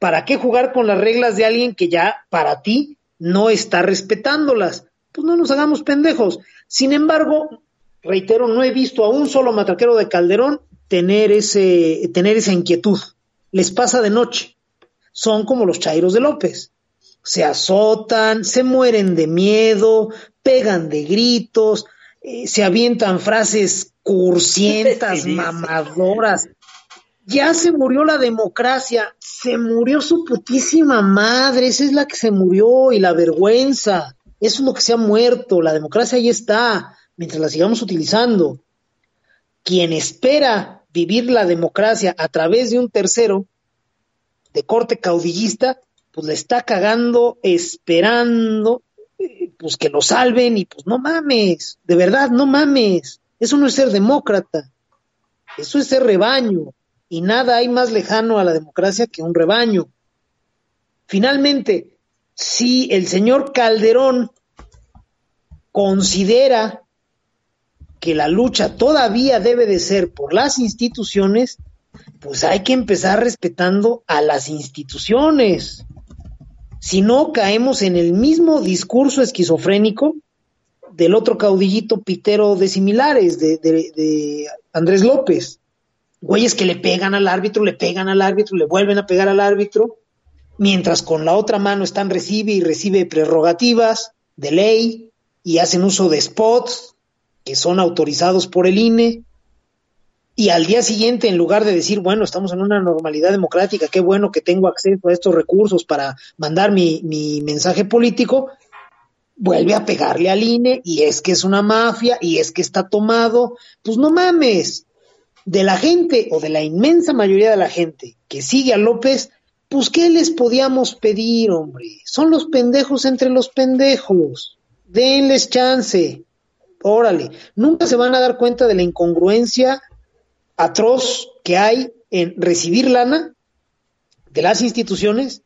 ¿Para qué jugar con las reglas de alguien que ya para ti no está respetándolas? Pues no nos hagamos pendejos. Sin embargo, reitero, no he visto a un solo matraquero de Calderón tener ese, tener esa inquietud. Les pasa de noche. Son como los chairos de López. Se azotan, se mueren de miedo, pegan de gritos, eh, se avientan frases cursientas, mamadoras. Ya se murió la democracia, se murió su putísima madre, esa es la que se murió y la vergüenza. Eso es lo que se ha muerto, la democracia ahí está, mientras la sigamos utilizando. Quien espera vivir la democracia a través de un tercero de corte caudillista, pues le está cagando esperando eh, pues que lo salven y pues no mames, de verdad no mames, eso no es ser demócrata, eso es ser rebaño y nada hay más lejano a la democracia que un rebaño. Finalmente, si el señor Calderón considera que la lucha todavía debe de ser por las instituciones, pues hay que empezar respetando a las instituciones. Si no, caemos en el mismo discurso esquizofrénico del otro caudillito pitero de similares, de, de, de Andrés López. Güeyes que le pegan al árbitro, le pegan al árbitro, le vuelven a pegar al árbitro, mientras con la otra mano están recibe y recibe prerrogativas de ley y hacen uso de spots que son autorizados por el INE. Y al día siguiente, en lugar de decir, bueno, estamos en una normalidad democrática, qué bueno que tengo acceso a estos recursos para mandar mi, mi mensaje político, vuelve a pegarle al INE y es que es una mafia y es que está tomado. Pues no mames, de la gente o de la inmensa mayoría de la gente que sigue a López, pues ¿qué les podíamos pedir, hombre? Son los pendejos entre los pendejos. Denles chance. Órale. Nunca se van a dar cuenta de la incongruencia atroz que hay en recibir lana de las instituciones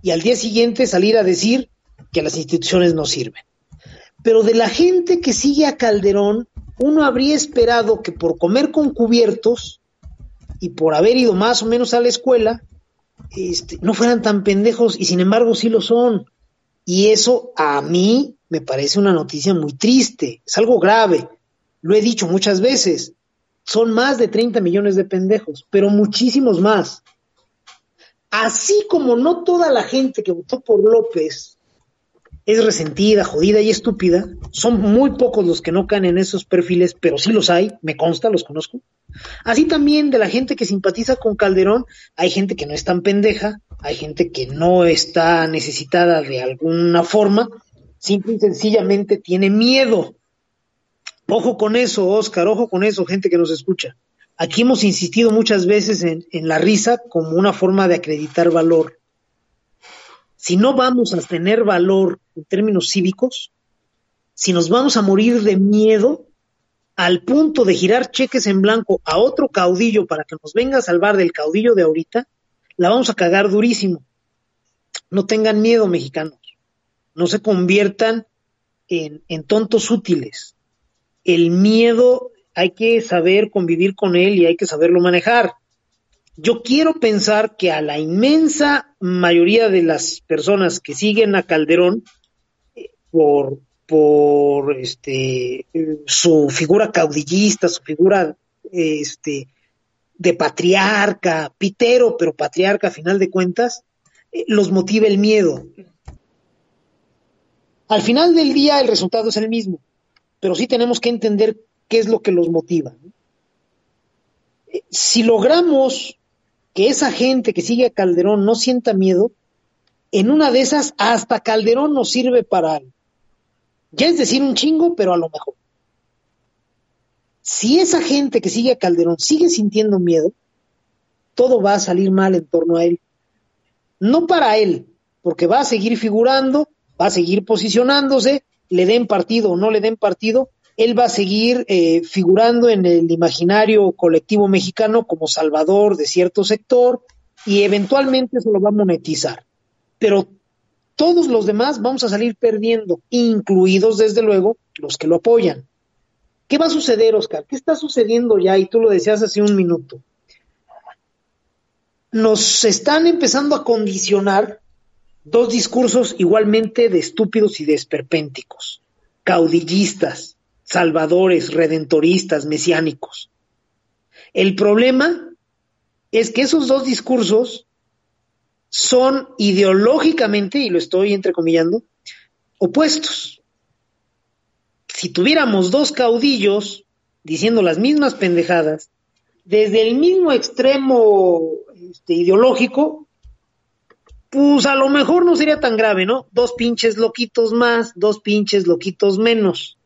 y al día siguiente salir a decir que las instituciones no sirven. Pero de la gente que sigue a Calderón, uno habría esperado que por comer con cubiertos y por haber ido más o menos a la escuela, este, no fueran tan pendejos y sin embargo sí lo son. Y eso a mí me parece una noticia muy triste, es algo grave. Lo he dicho muchas veces, son más de 30 millones de pendejos, pero muchísimos más. Así como no toda la gente que votó por López es resentida, jodida y estúpida, son muy pocos los que no caen en esos perfiles, pero sí los hay, me consta, los conozco. Así también de la gente que simpatiza con Calderón, hay gente que no es tan pendeja, hay gente que no está necesitada de alguna forma, simple y sencillamente tiene miedo. Ojo con eso, Oscar, ojo con eso, gente que nos escucha. Aquí hemos insistido muchas veces en, en la risa como una forma de acreditar valor. Si no vamos a tener valor en términos cívicos, si nos vamos a morir de miedo al punto de girar cheques en blanco a otro caudillo para que nos venga a salvar del caudillo de ahorita, la vamos a cagar durísimo. No tengan miedo, mexicanos. No se conviertan en, en tontos útiles. El miedo hay que saber convivir con él y hay que saberlo manejar. Yo quiero pensar que a la inmensa mayoría de las personas que siguen a Calderón por, por este, su figura caudillista, su figura este, de patriarca, pitero, pero patriarca a final de cuentas, eh, los motiva el miedo. Al final del día el resultado es el mismo, pero sí tenemos que entender qué es lo que los motiva. Eh, Si logramos que esa gente que sigue a Calderón no sienta miedo, en una de esas hasta Calderón nos sirve para algo. Ya es decir un chingo, pero a lo mejor. Si esa gente que sigue a Calderón sigue sintiendo miedo, todo va a salir mal en torno a él. No para él, porque va a seguir figurando, va a seguir posicionándose, le den partido o no le den partido, él va a seguir eh, figurando en el imaginario colectivo mexicano como salvador de cierto sector y eventualmente se lo va a monetizar. Pero todos los demás vamos a salir perdiendo, incluidos desde luego los que lo apoyan. ¿Qué va a suceder, Oscar? ¿Qué está sucediendo ya? Y tú lo decías hace un minuto. Nos están empezando a condicionar dos discursos igualmente de estúpidos y de esperpénticos, caudillistas, salvadores, redentoristas, mesiánicos. El problema es que esos dos discursos son ideológicamente, y lo estoy entrecomillando, opuestos. Si tuviéramos dos caudillos diciendo las mismas pendejadas, desde el mismo extremo este, ideológico, pues a lo mejor no sería tan grave, ¿no? Dos pinches loquitos más, dos pinches loquitos menos.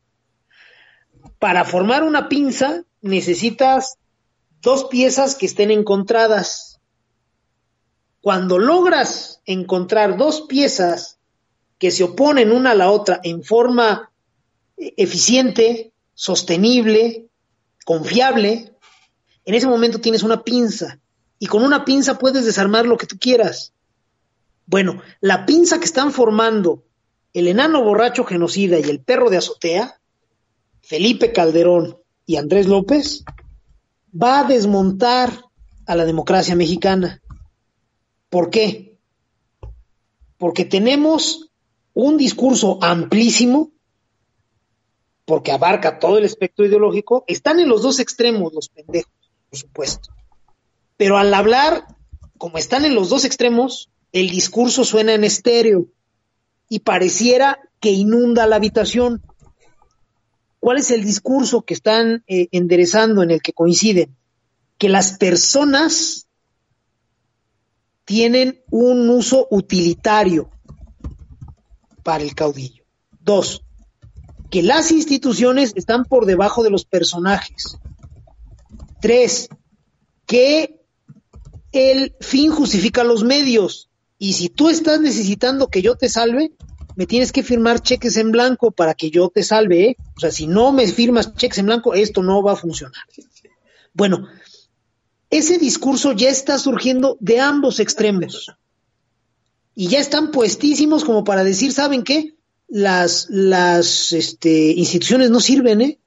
Para formar una pinza necesitas dos piezas que estén encontradas. Cuando logras encontrar dos piezas que se oponen una a la otra en forma eficiente, sostenible, confiable, en ese momento tienes una pinza. Y con una pinza puedes desarmar lo que tú quieras. Bueno, la pinza que están formando el enano borracho genocida y el perro de azotea, Felipe Calderón y Andrés López, va a desmontar a la democracia mexicana. ¿Por qué? Porque tenemos un discurso amplísimo, porque abarca todo el espectro ideológico, están en los dos extremos los pendejos, por supuesto. Pero al hablar, como están en los dos extremos, el discurso suena en estéreo y pareciera que inunda la habitación. ¿Cuál es el discurso que están eh, enderezando en el que coinciden? Que las personas tienen un uso utilitario para el caudillo. Dos, que las instituciones están por debajo de los personajes. Tres, que el fin justifica los medios. Y si tú estás necesitando que yo te salve, me tienes que firmar cheques en blanco para que yo te salve. ¿eh? O sea, si no me firmas cheques en blanco, esto no va a funcionar. Bueno, ese discurso ya está surgiendo de ambos extremos. Y ya están puestísimos como para decir, ¿saben qué? Las, las este, instituciones no sirven, ¿eh?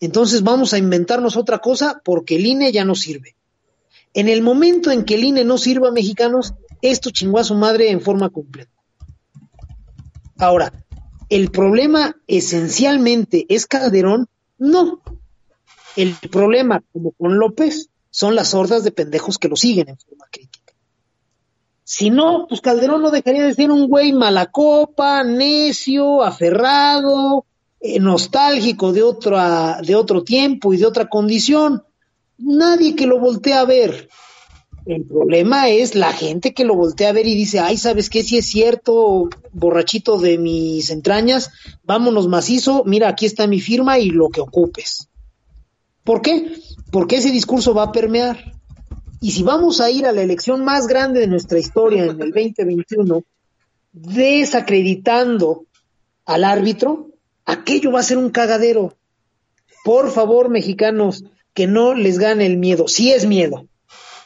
Entonces vamos a inventarnos otra cosa porque el INE ya no sirve. En el momento en que el INE no sirva, mexicanos, esto chingó a su madre en forma completa. Ahora, ¿el problema esencialmente es Calderón? No. El problema, como con López, son las hordas de pendejos que lo siguen en forma crítica. Si no, pues Calderón no dejaría de ser un güey malacopa, necio, aferrado, eh, nostálgico de, otra, de otro tiempo y de otra condición. Nadie que lo voltee a ver. El problema es la gente que lo voltea a ver y dice, ay, ¿sabes qué? Si es cierto, borrachito de mis entrañas, vámonos macizo, mira, aquí está mi firma y lo que ocupes. ¿Por qué? Porque ese discurso va a permear. Y si vamos a ir a la elección más grande de nuestra historia en el 2021, desacreditando al árbitro, aquello va a ser un cagadero. Por favor, mexicanos, que no les gane el miedo. Si es miedo.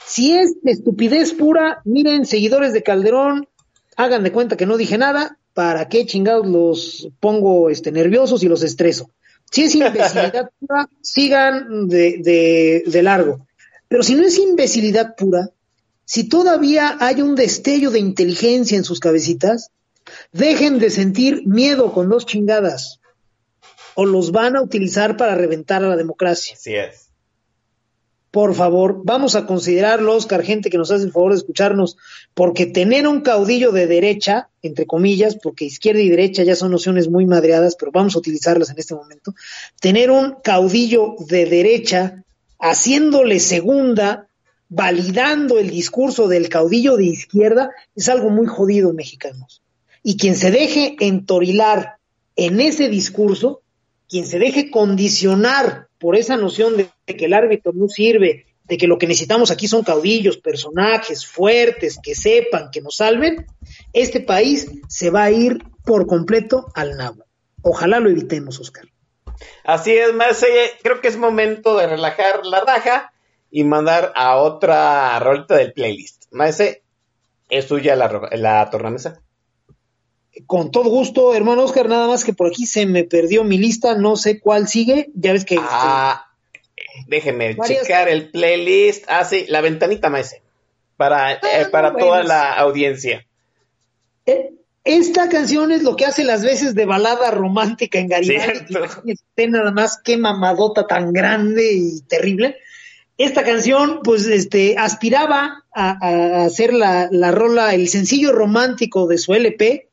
Si es estupidez pura, miren, seguidores de Calderón, hagan de cuenta que no dije nada, ¿para qué chingados los pongo este, nerviosos y los estreso? Si es imbecilidad (laughs) pura, sigan de, de, largo. Pero si no es imbecilidad pura, si todavía hay un destello de inteligencia en sus cabecitas, dejen de sentir miedo con dos chingadas o los van a utilizar para reventar a la democracia. Así es. Por favor, vamos a considerarlo, Oscar, gente que nos hace el favor de escucharnos, porque tener un caudillo de derecha, entre comillas, porque izquierda y derecha ya son nociones muy madreadas, pero vamos a utilizarlas en este momento, tener un caudillo de derecha haciéndole segunda, validando el discurso del caudillo de izquierda, es algo muy jodido, mexicanos. Y quien se deje entorilar en ese discurso, quien se deje condicionar por esa noción de, que el árbitro no sirve, de que lo que necesitamos aquí son caudillos, personajes fuertes, que sepan, que nos salven, este país se va a ir por completo al nabo. Ojalá lo evitemos, Oscar. Así es, Marce, creo que es momento de relajar la raja y mandar a otra rolita del playlist. Maese, es tuya la, la tornamesa. Con todo gusto, hermano Oscar, nada más que por aquí se me perdió mi lista, no sé cuál sigue, ya ves que... Ah, déjeme varias- checar el playlist. Ah, sí, la ventanita, Maese. Para, eh, Ah, para toda la audiencia. Eh, Esta canción es lo que hace las veces de balada romántica en Garibaldi. Cierto. Imagínate nada más qué mamadota tan grande y terrible. Esta canción, pues, este, aspiraba a, a hacer la, la rola, el sencillo romántico de su LP.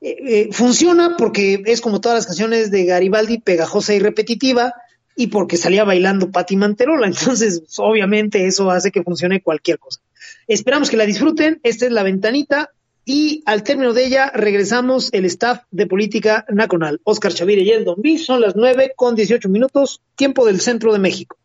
Eh, eh, funciona porque es como todas las canciones de Garibaldi, pegajosa y repetitiva, y porque salía bailando Patti Manterola. (laughs) Entonces, obviamente, eso hace que funcione cualquier cosa. Esperamos que la disfruten. Esta es la ventanita. Y al término de ella regresamos el staff de Política Nacional. Oscar Chavire y el Don B. Son las 9 con 18 minutos, tiempo del centro de México.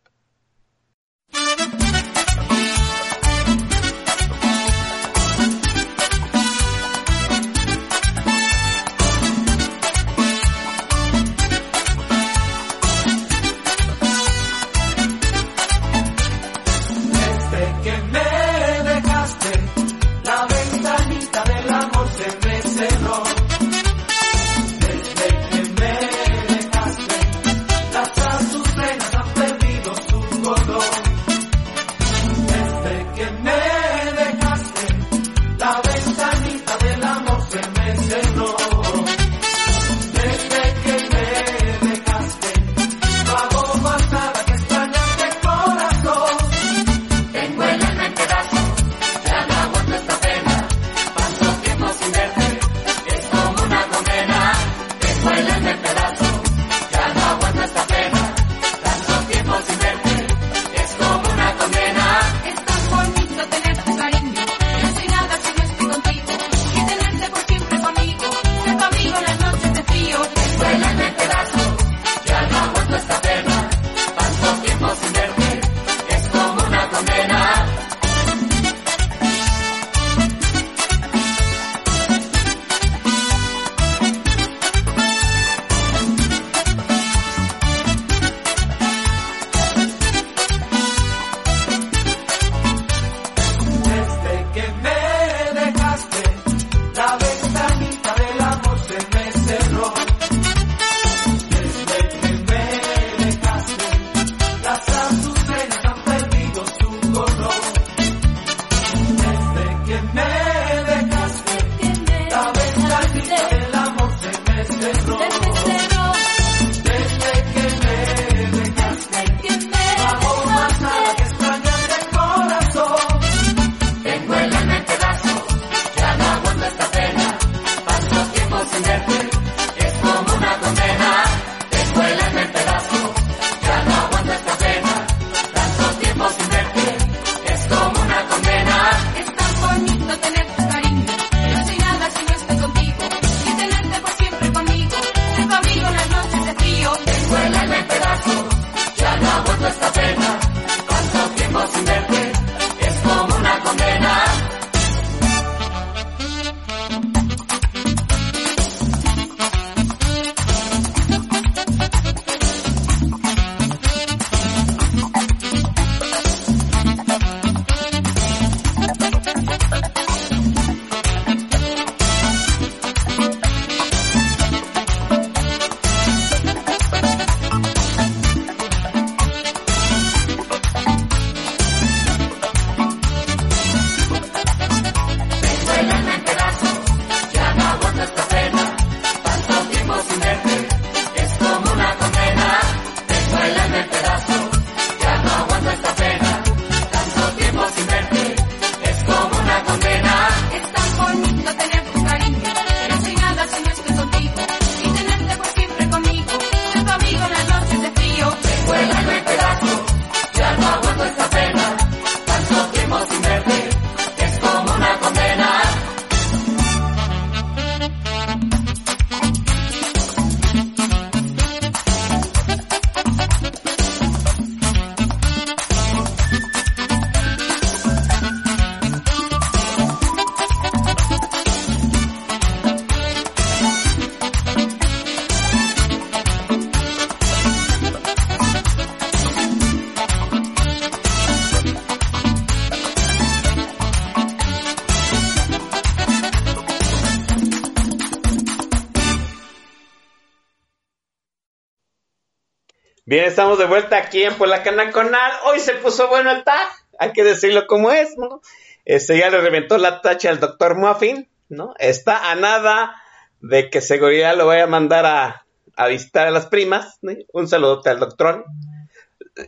Bien, estamos de vuelta aquí en Polacana Conal. Hoy se puso bueno el tag, hay que decirlo como es, ¿no? Este ya le reventó la tacha al doctor Muffin, ¿no? Está a nada de que seguridad lo vaya a mandar a, a visitar a las primas. ¿no? Un saludote al doctor.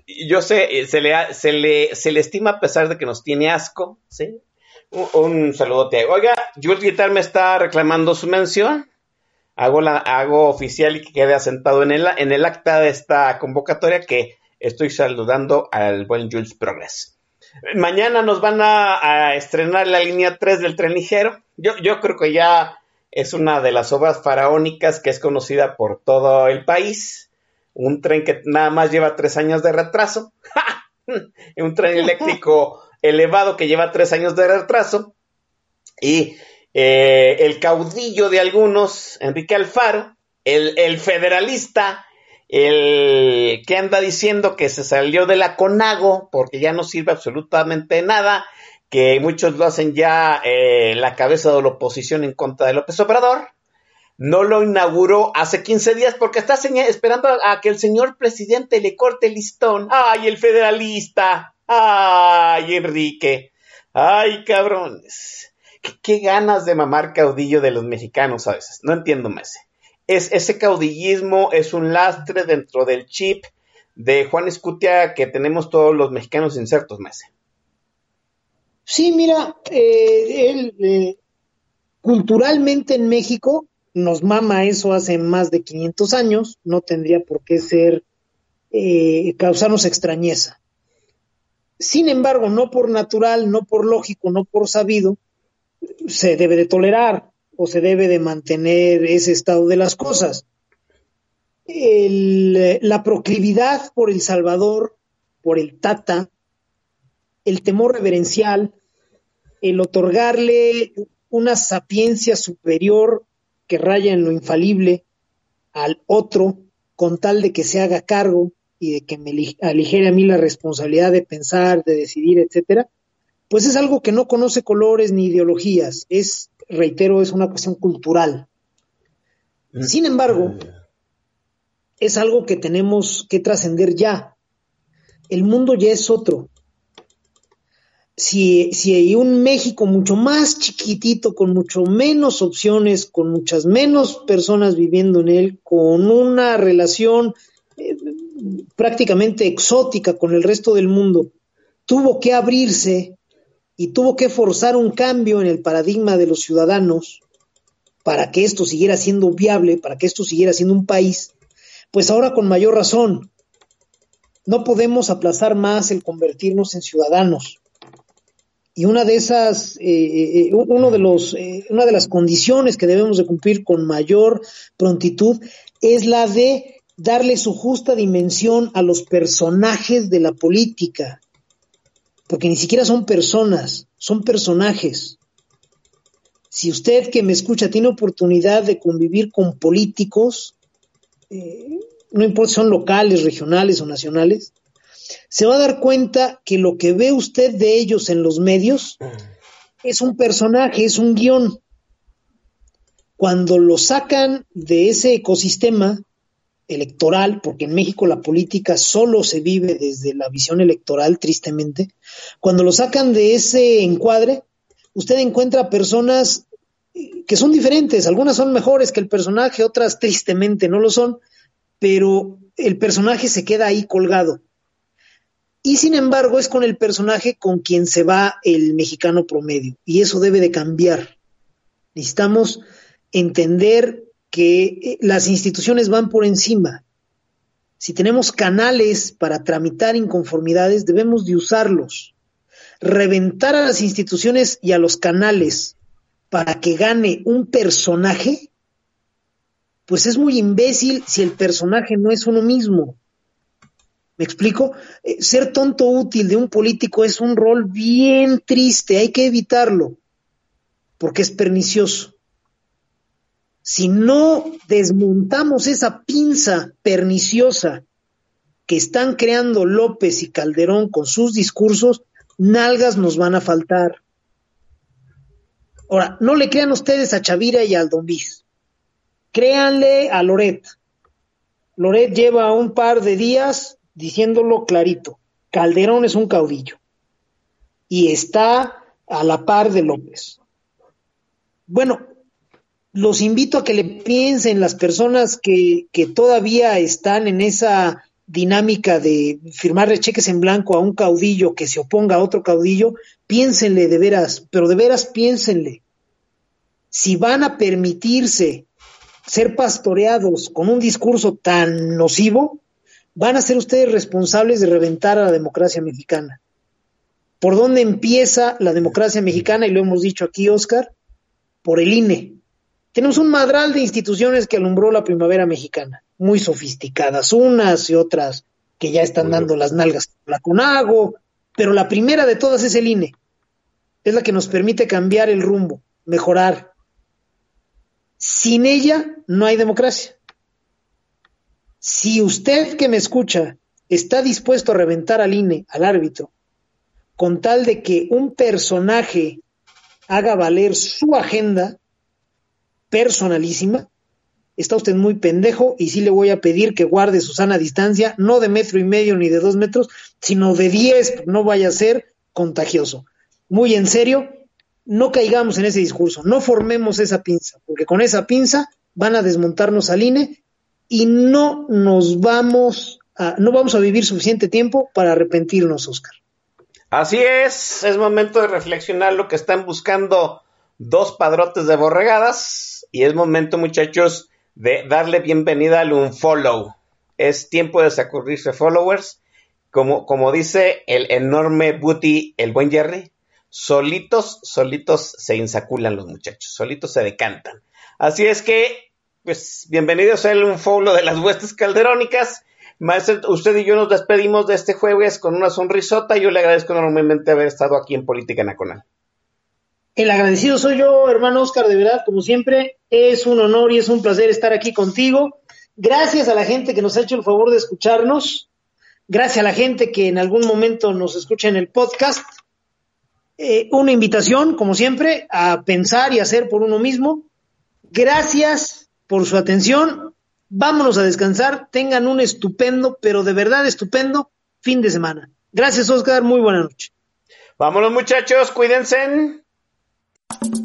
Yo sé, eh, se le, se, le, se le estima a pesar de que nos tiene asco, ¿sí? Un, un saludote. Oiga, Jules Guitar me está reclamando su mención hago, la, hago oficial y que quede asentado en el, en el acta de esta convocatoria que estoy saludando al buen Jules Progress. Mañana nos van a, a estrenar la línea 3 del tren ligero. Yo, yo creo que ya es una de las obras faraónicas que es conocida por todo el país. Un tren que nada más lleva tres años de retraso. (laughs) Un tren eléctrico (laughs) elevado que lleva tres años de retraso. Y eh, el caudillo de algunos, Enrique Alfaro, el, federalista, el que anda diciendo que se salió de la CONAGO porque ya no sirve absolutamente nada, que muchos lo hacen ya eh, la cabeza de la oposición en contra de López Obrador. No lo inauguró hace 15 días porque está esperando a que el señor presidente le corte el listón. ¡Ay, el federalista! ¡Ay, Enrique! ¡Ay, cabrones! Qué ganas de mamar caudillo de los mexicanos a veces. No entiendo, Mese. Es, ese caudillismo es un lastre dentro del chip de Juan Escutia que tenemos todos los mexicanos insertos, Mese. Sí, mira, eh, él, eh, culturalmente en México nos mama eso hace más de 500 años, no tendría por qué ser, eh, causarnos extrañeza. Sin embargo, no por natural, no por lógico, no por sabido, se debe de tolerar o se debe de mantener ese estado de las cosas. El, la proclividad por el Salvador, por el Tata, el temor reverencial, el otorgarle una sapiencia superior que raya en lo infalible al otro con tal de que se haga cargo y de que me aligere a mí la responsabilidad de pensar, de decidir, etcétera, pues es algo que no conoce colores ni ideologías, es, reitero, es una cuestión cultural. Sin embargo, es algo que tenemos que trascender ya. El mundo ya es otro. Si, si hay un México mucho más chiquitito, con mucho menos opciones, con muchas menos personas viviendo en él, con una relación eh, prácticamente exótica con el resto del mundo, tuvo que abrirse y tuvo que forzar un cambio en el paradigma de los ciudadanos para que esto siguiera siendo viable, para que esto siguiera siendo un país, pues ahora con mayor razón, no podemos aplazar más el convertirnos en ciudadanos. Y una de esas, eh, eh, uno de los, eh, una de las condiciones que debemos de cumplir con mayor prontitud es la de darle su justa dimensión a los personajes de la política, porque ni siquiera son personas, son personajes. Si usted que me escucha tiene oportunidad de convivir con políticos, eh, no importa si son locales, regionales o nacionales, se va a dar cuenta que lo que ve usted de ellos en los medios es un personaje, es un guion. Cuando lo sacan de ese ecosistema electoral, porque en México la política solo se vive desde la visión electoral, tristemente, cuando lo sacan de ese encuadre, usted encuentra personas que son diferentes, algunas son mejores que el personaje, otras tristemente no lo son, pero el personaje se queda ahí colgado. Y sin embargo es con el personaje con quien se va el mexicano promedio. Y eso debe de cambiar. Necesitamos entender que eh, las instituciones van por encima. Si tenemos canales para tramitar inconformidades, debemos de usarlos. Reventar a las instituciones y a los canales para que gane un personaje, pues es muy imbécil si el personaje no es uno mismo. ¿Me explico? Eh, ser tonto útil de un político es un rol bien triste, hay que evitarlo, porque es pernicioso. Si no desmontamos esa pinza perniciosa que están creando López y Calderón con sus discursos, nalgas nos van a faltar. Ahora, no le crean ustedes a Chavira y al Don Bis. Créanle a Loret. Loret lleva un par de días diciéndolo clarito. Calderón es un caudillo. Y está a la par de López. Bueno, los invito a que le piensen las personas que, que todavía están en esa dinámica de firmarle cheques en blanco a un caudillo que se oponga a otro caudillo, piénsenle de veras, pero de veras piénsenle. Si van a permitirse ser pastoreados con un discurso tan nocivo, van a ser ustedes responsables de reventar a la democracia mexicana. ¿Por dónde empieza la democracia mexicana? Y lo hemos dicho aquí, Oscar, por el INE. Tenemos un madral de instituciones que alumbró la primavera mexicana, muy sofisticadas, unas y otras que ya están dando las nalgas la CONAGO, pero la primera de todas es el INE. Es la que nos permite cambiar el rumbo, mejorar. Sin ella no hay democracia. Si usted que me escucha está dispuesto a reventar al INE, al árbitro, con tal de que un personaje haga valer su agenda personalísima, está usted muy pendejo y sí le voy a pedir que guarde su sana distancia, no de metro y medio ni de dos metros, sino de diez, no vaya a ser contagioso. Muy en serio, no caigamos en ese discurso, no formemos esa pinza, porque con esa pinza van a desmontarnos al INE y no nos vamos a, no vamos a vivir suficiente tiempo para arrepentirnos, Oscar. Así es, es momento de reflexionar lo que están buscando dos padrotes de borregadas y es momento, muchachos, de darle bienvenida al unfollow. Es tiempo de sacudirse followers. Como, como dice el enorme booty, el buen Jerry, solitos, solitos se insaculan los muchachos, solitos se decantan. Así es que, pues, bienvenidos al unfollow de las huestes calderónicas. Maestro, usted y yo nos despedimos de este jueves con una sonrisota. Yo le agradezco enormemente haber estado aquí en Política Nacional. El agradecido soy yo, hermano Oscar, de verdad, como siempre, es un honor y es un placer estar aquí contigo. Gracias a la gente que nos ha hecho el favor de escucharnos. Gracias a la gente que en algún momento nos escucha en el podcast. Eh, una invitación, como siempre, a pensar y hacer por uno mismo. Gracias por su atención. Vámonos a descansar. Tengan un estupendo, pero de verdad estupendo, fin de semana. Gracias, Oscar. Muy buena noche. Vámonos, muchachos. Cuídense. you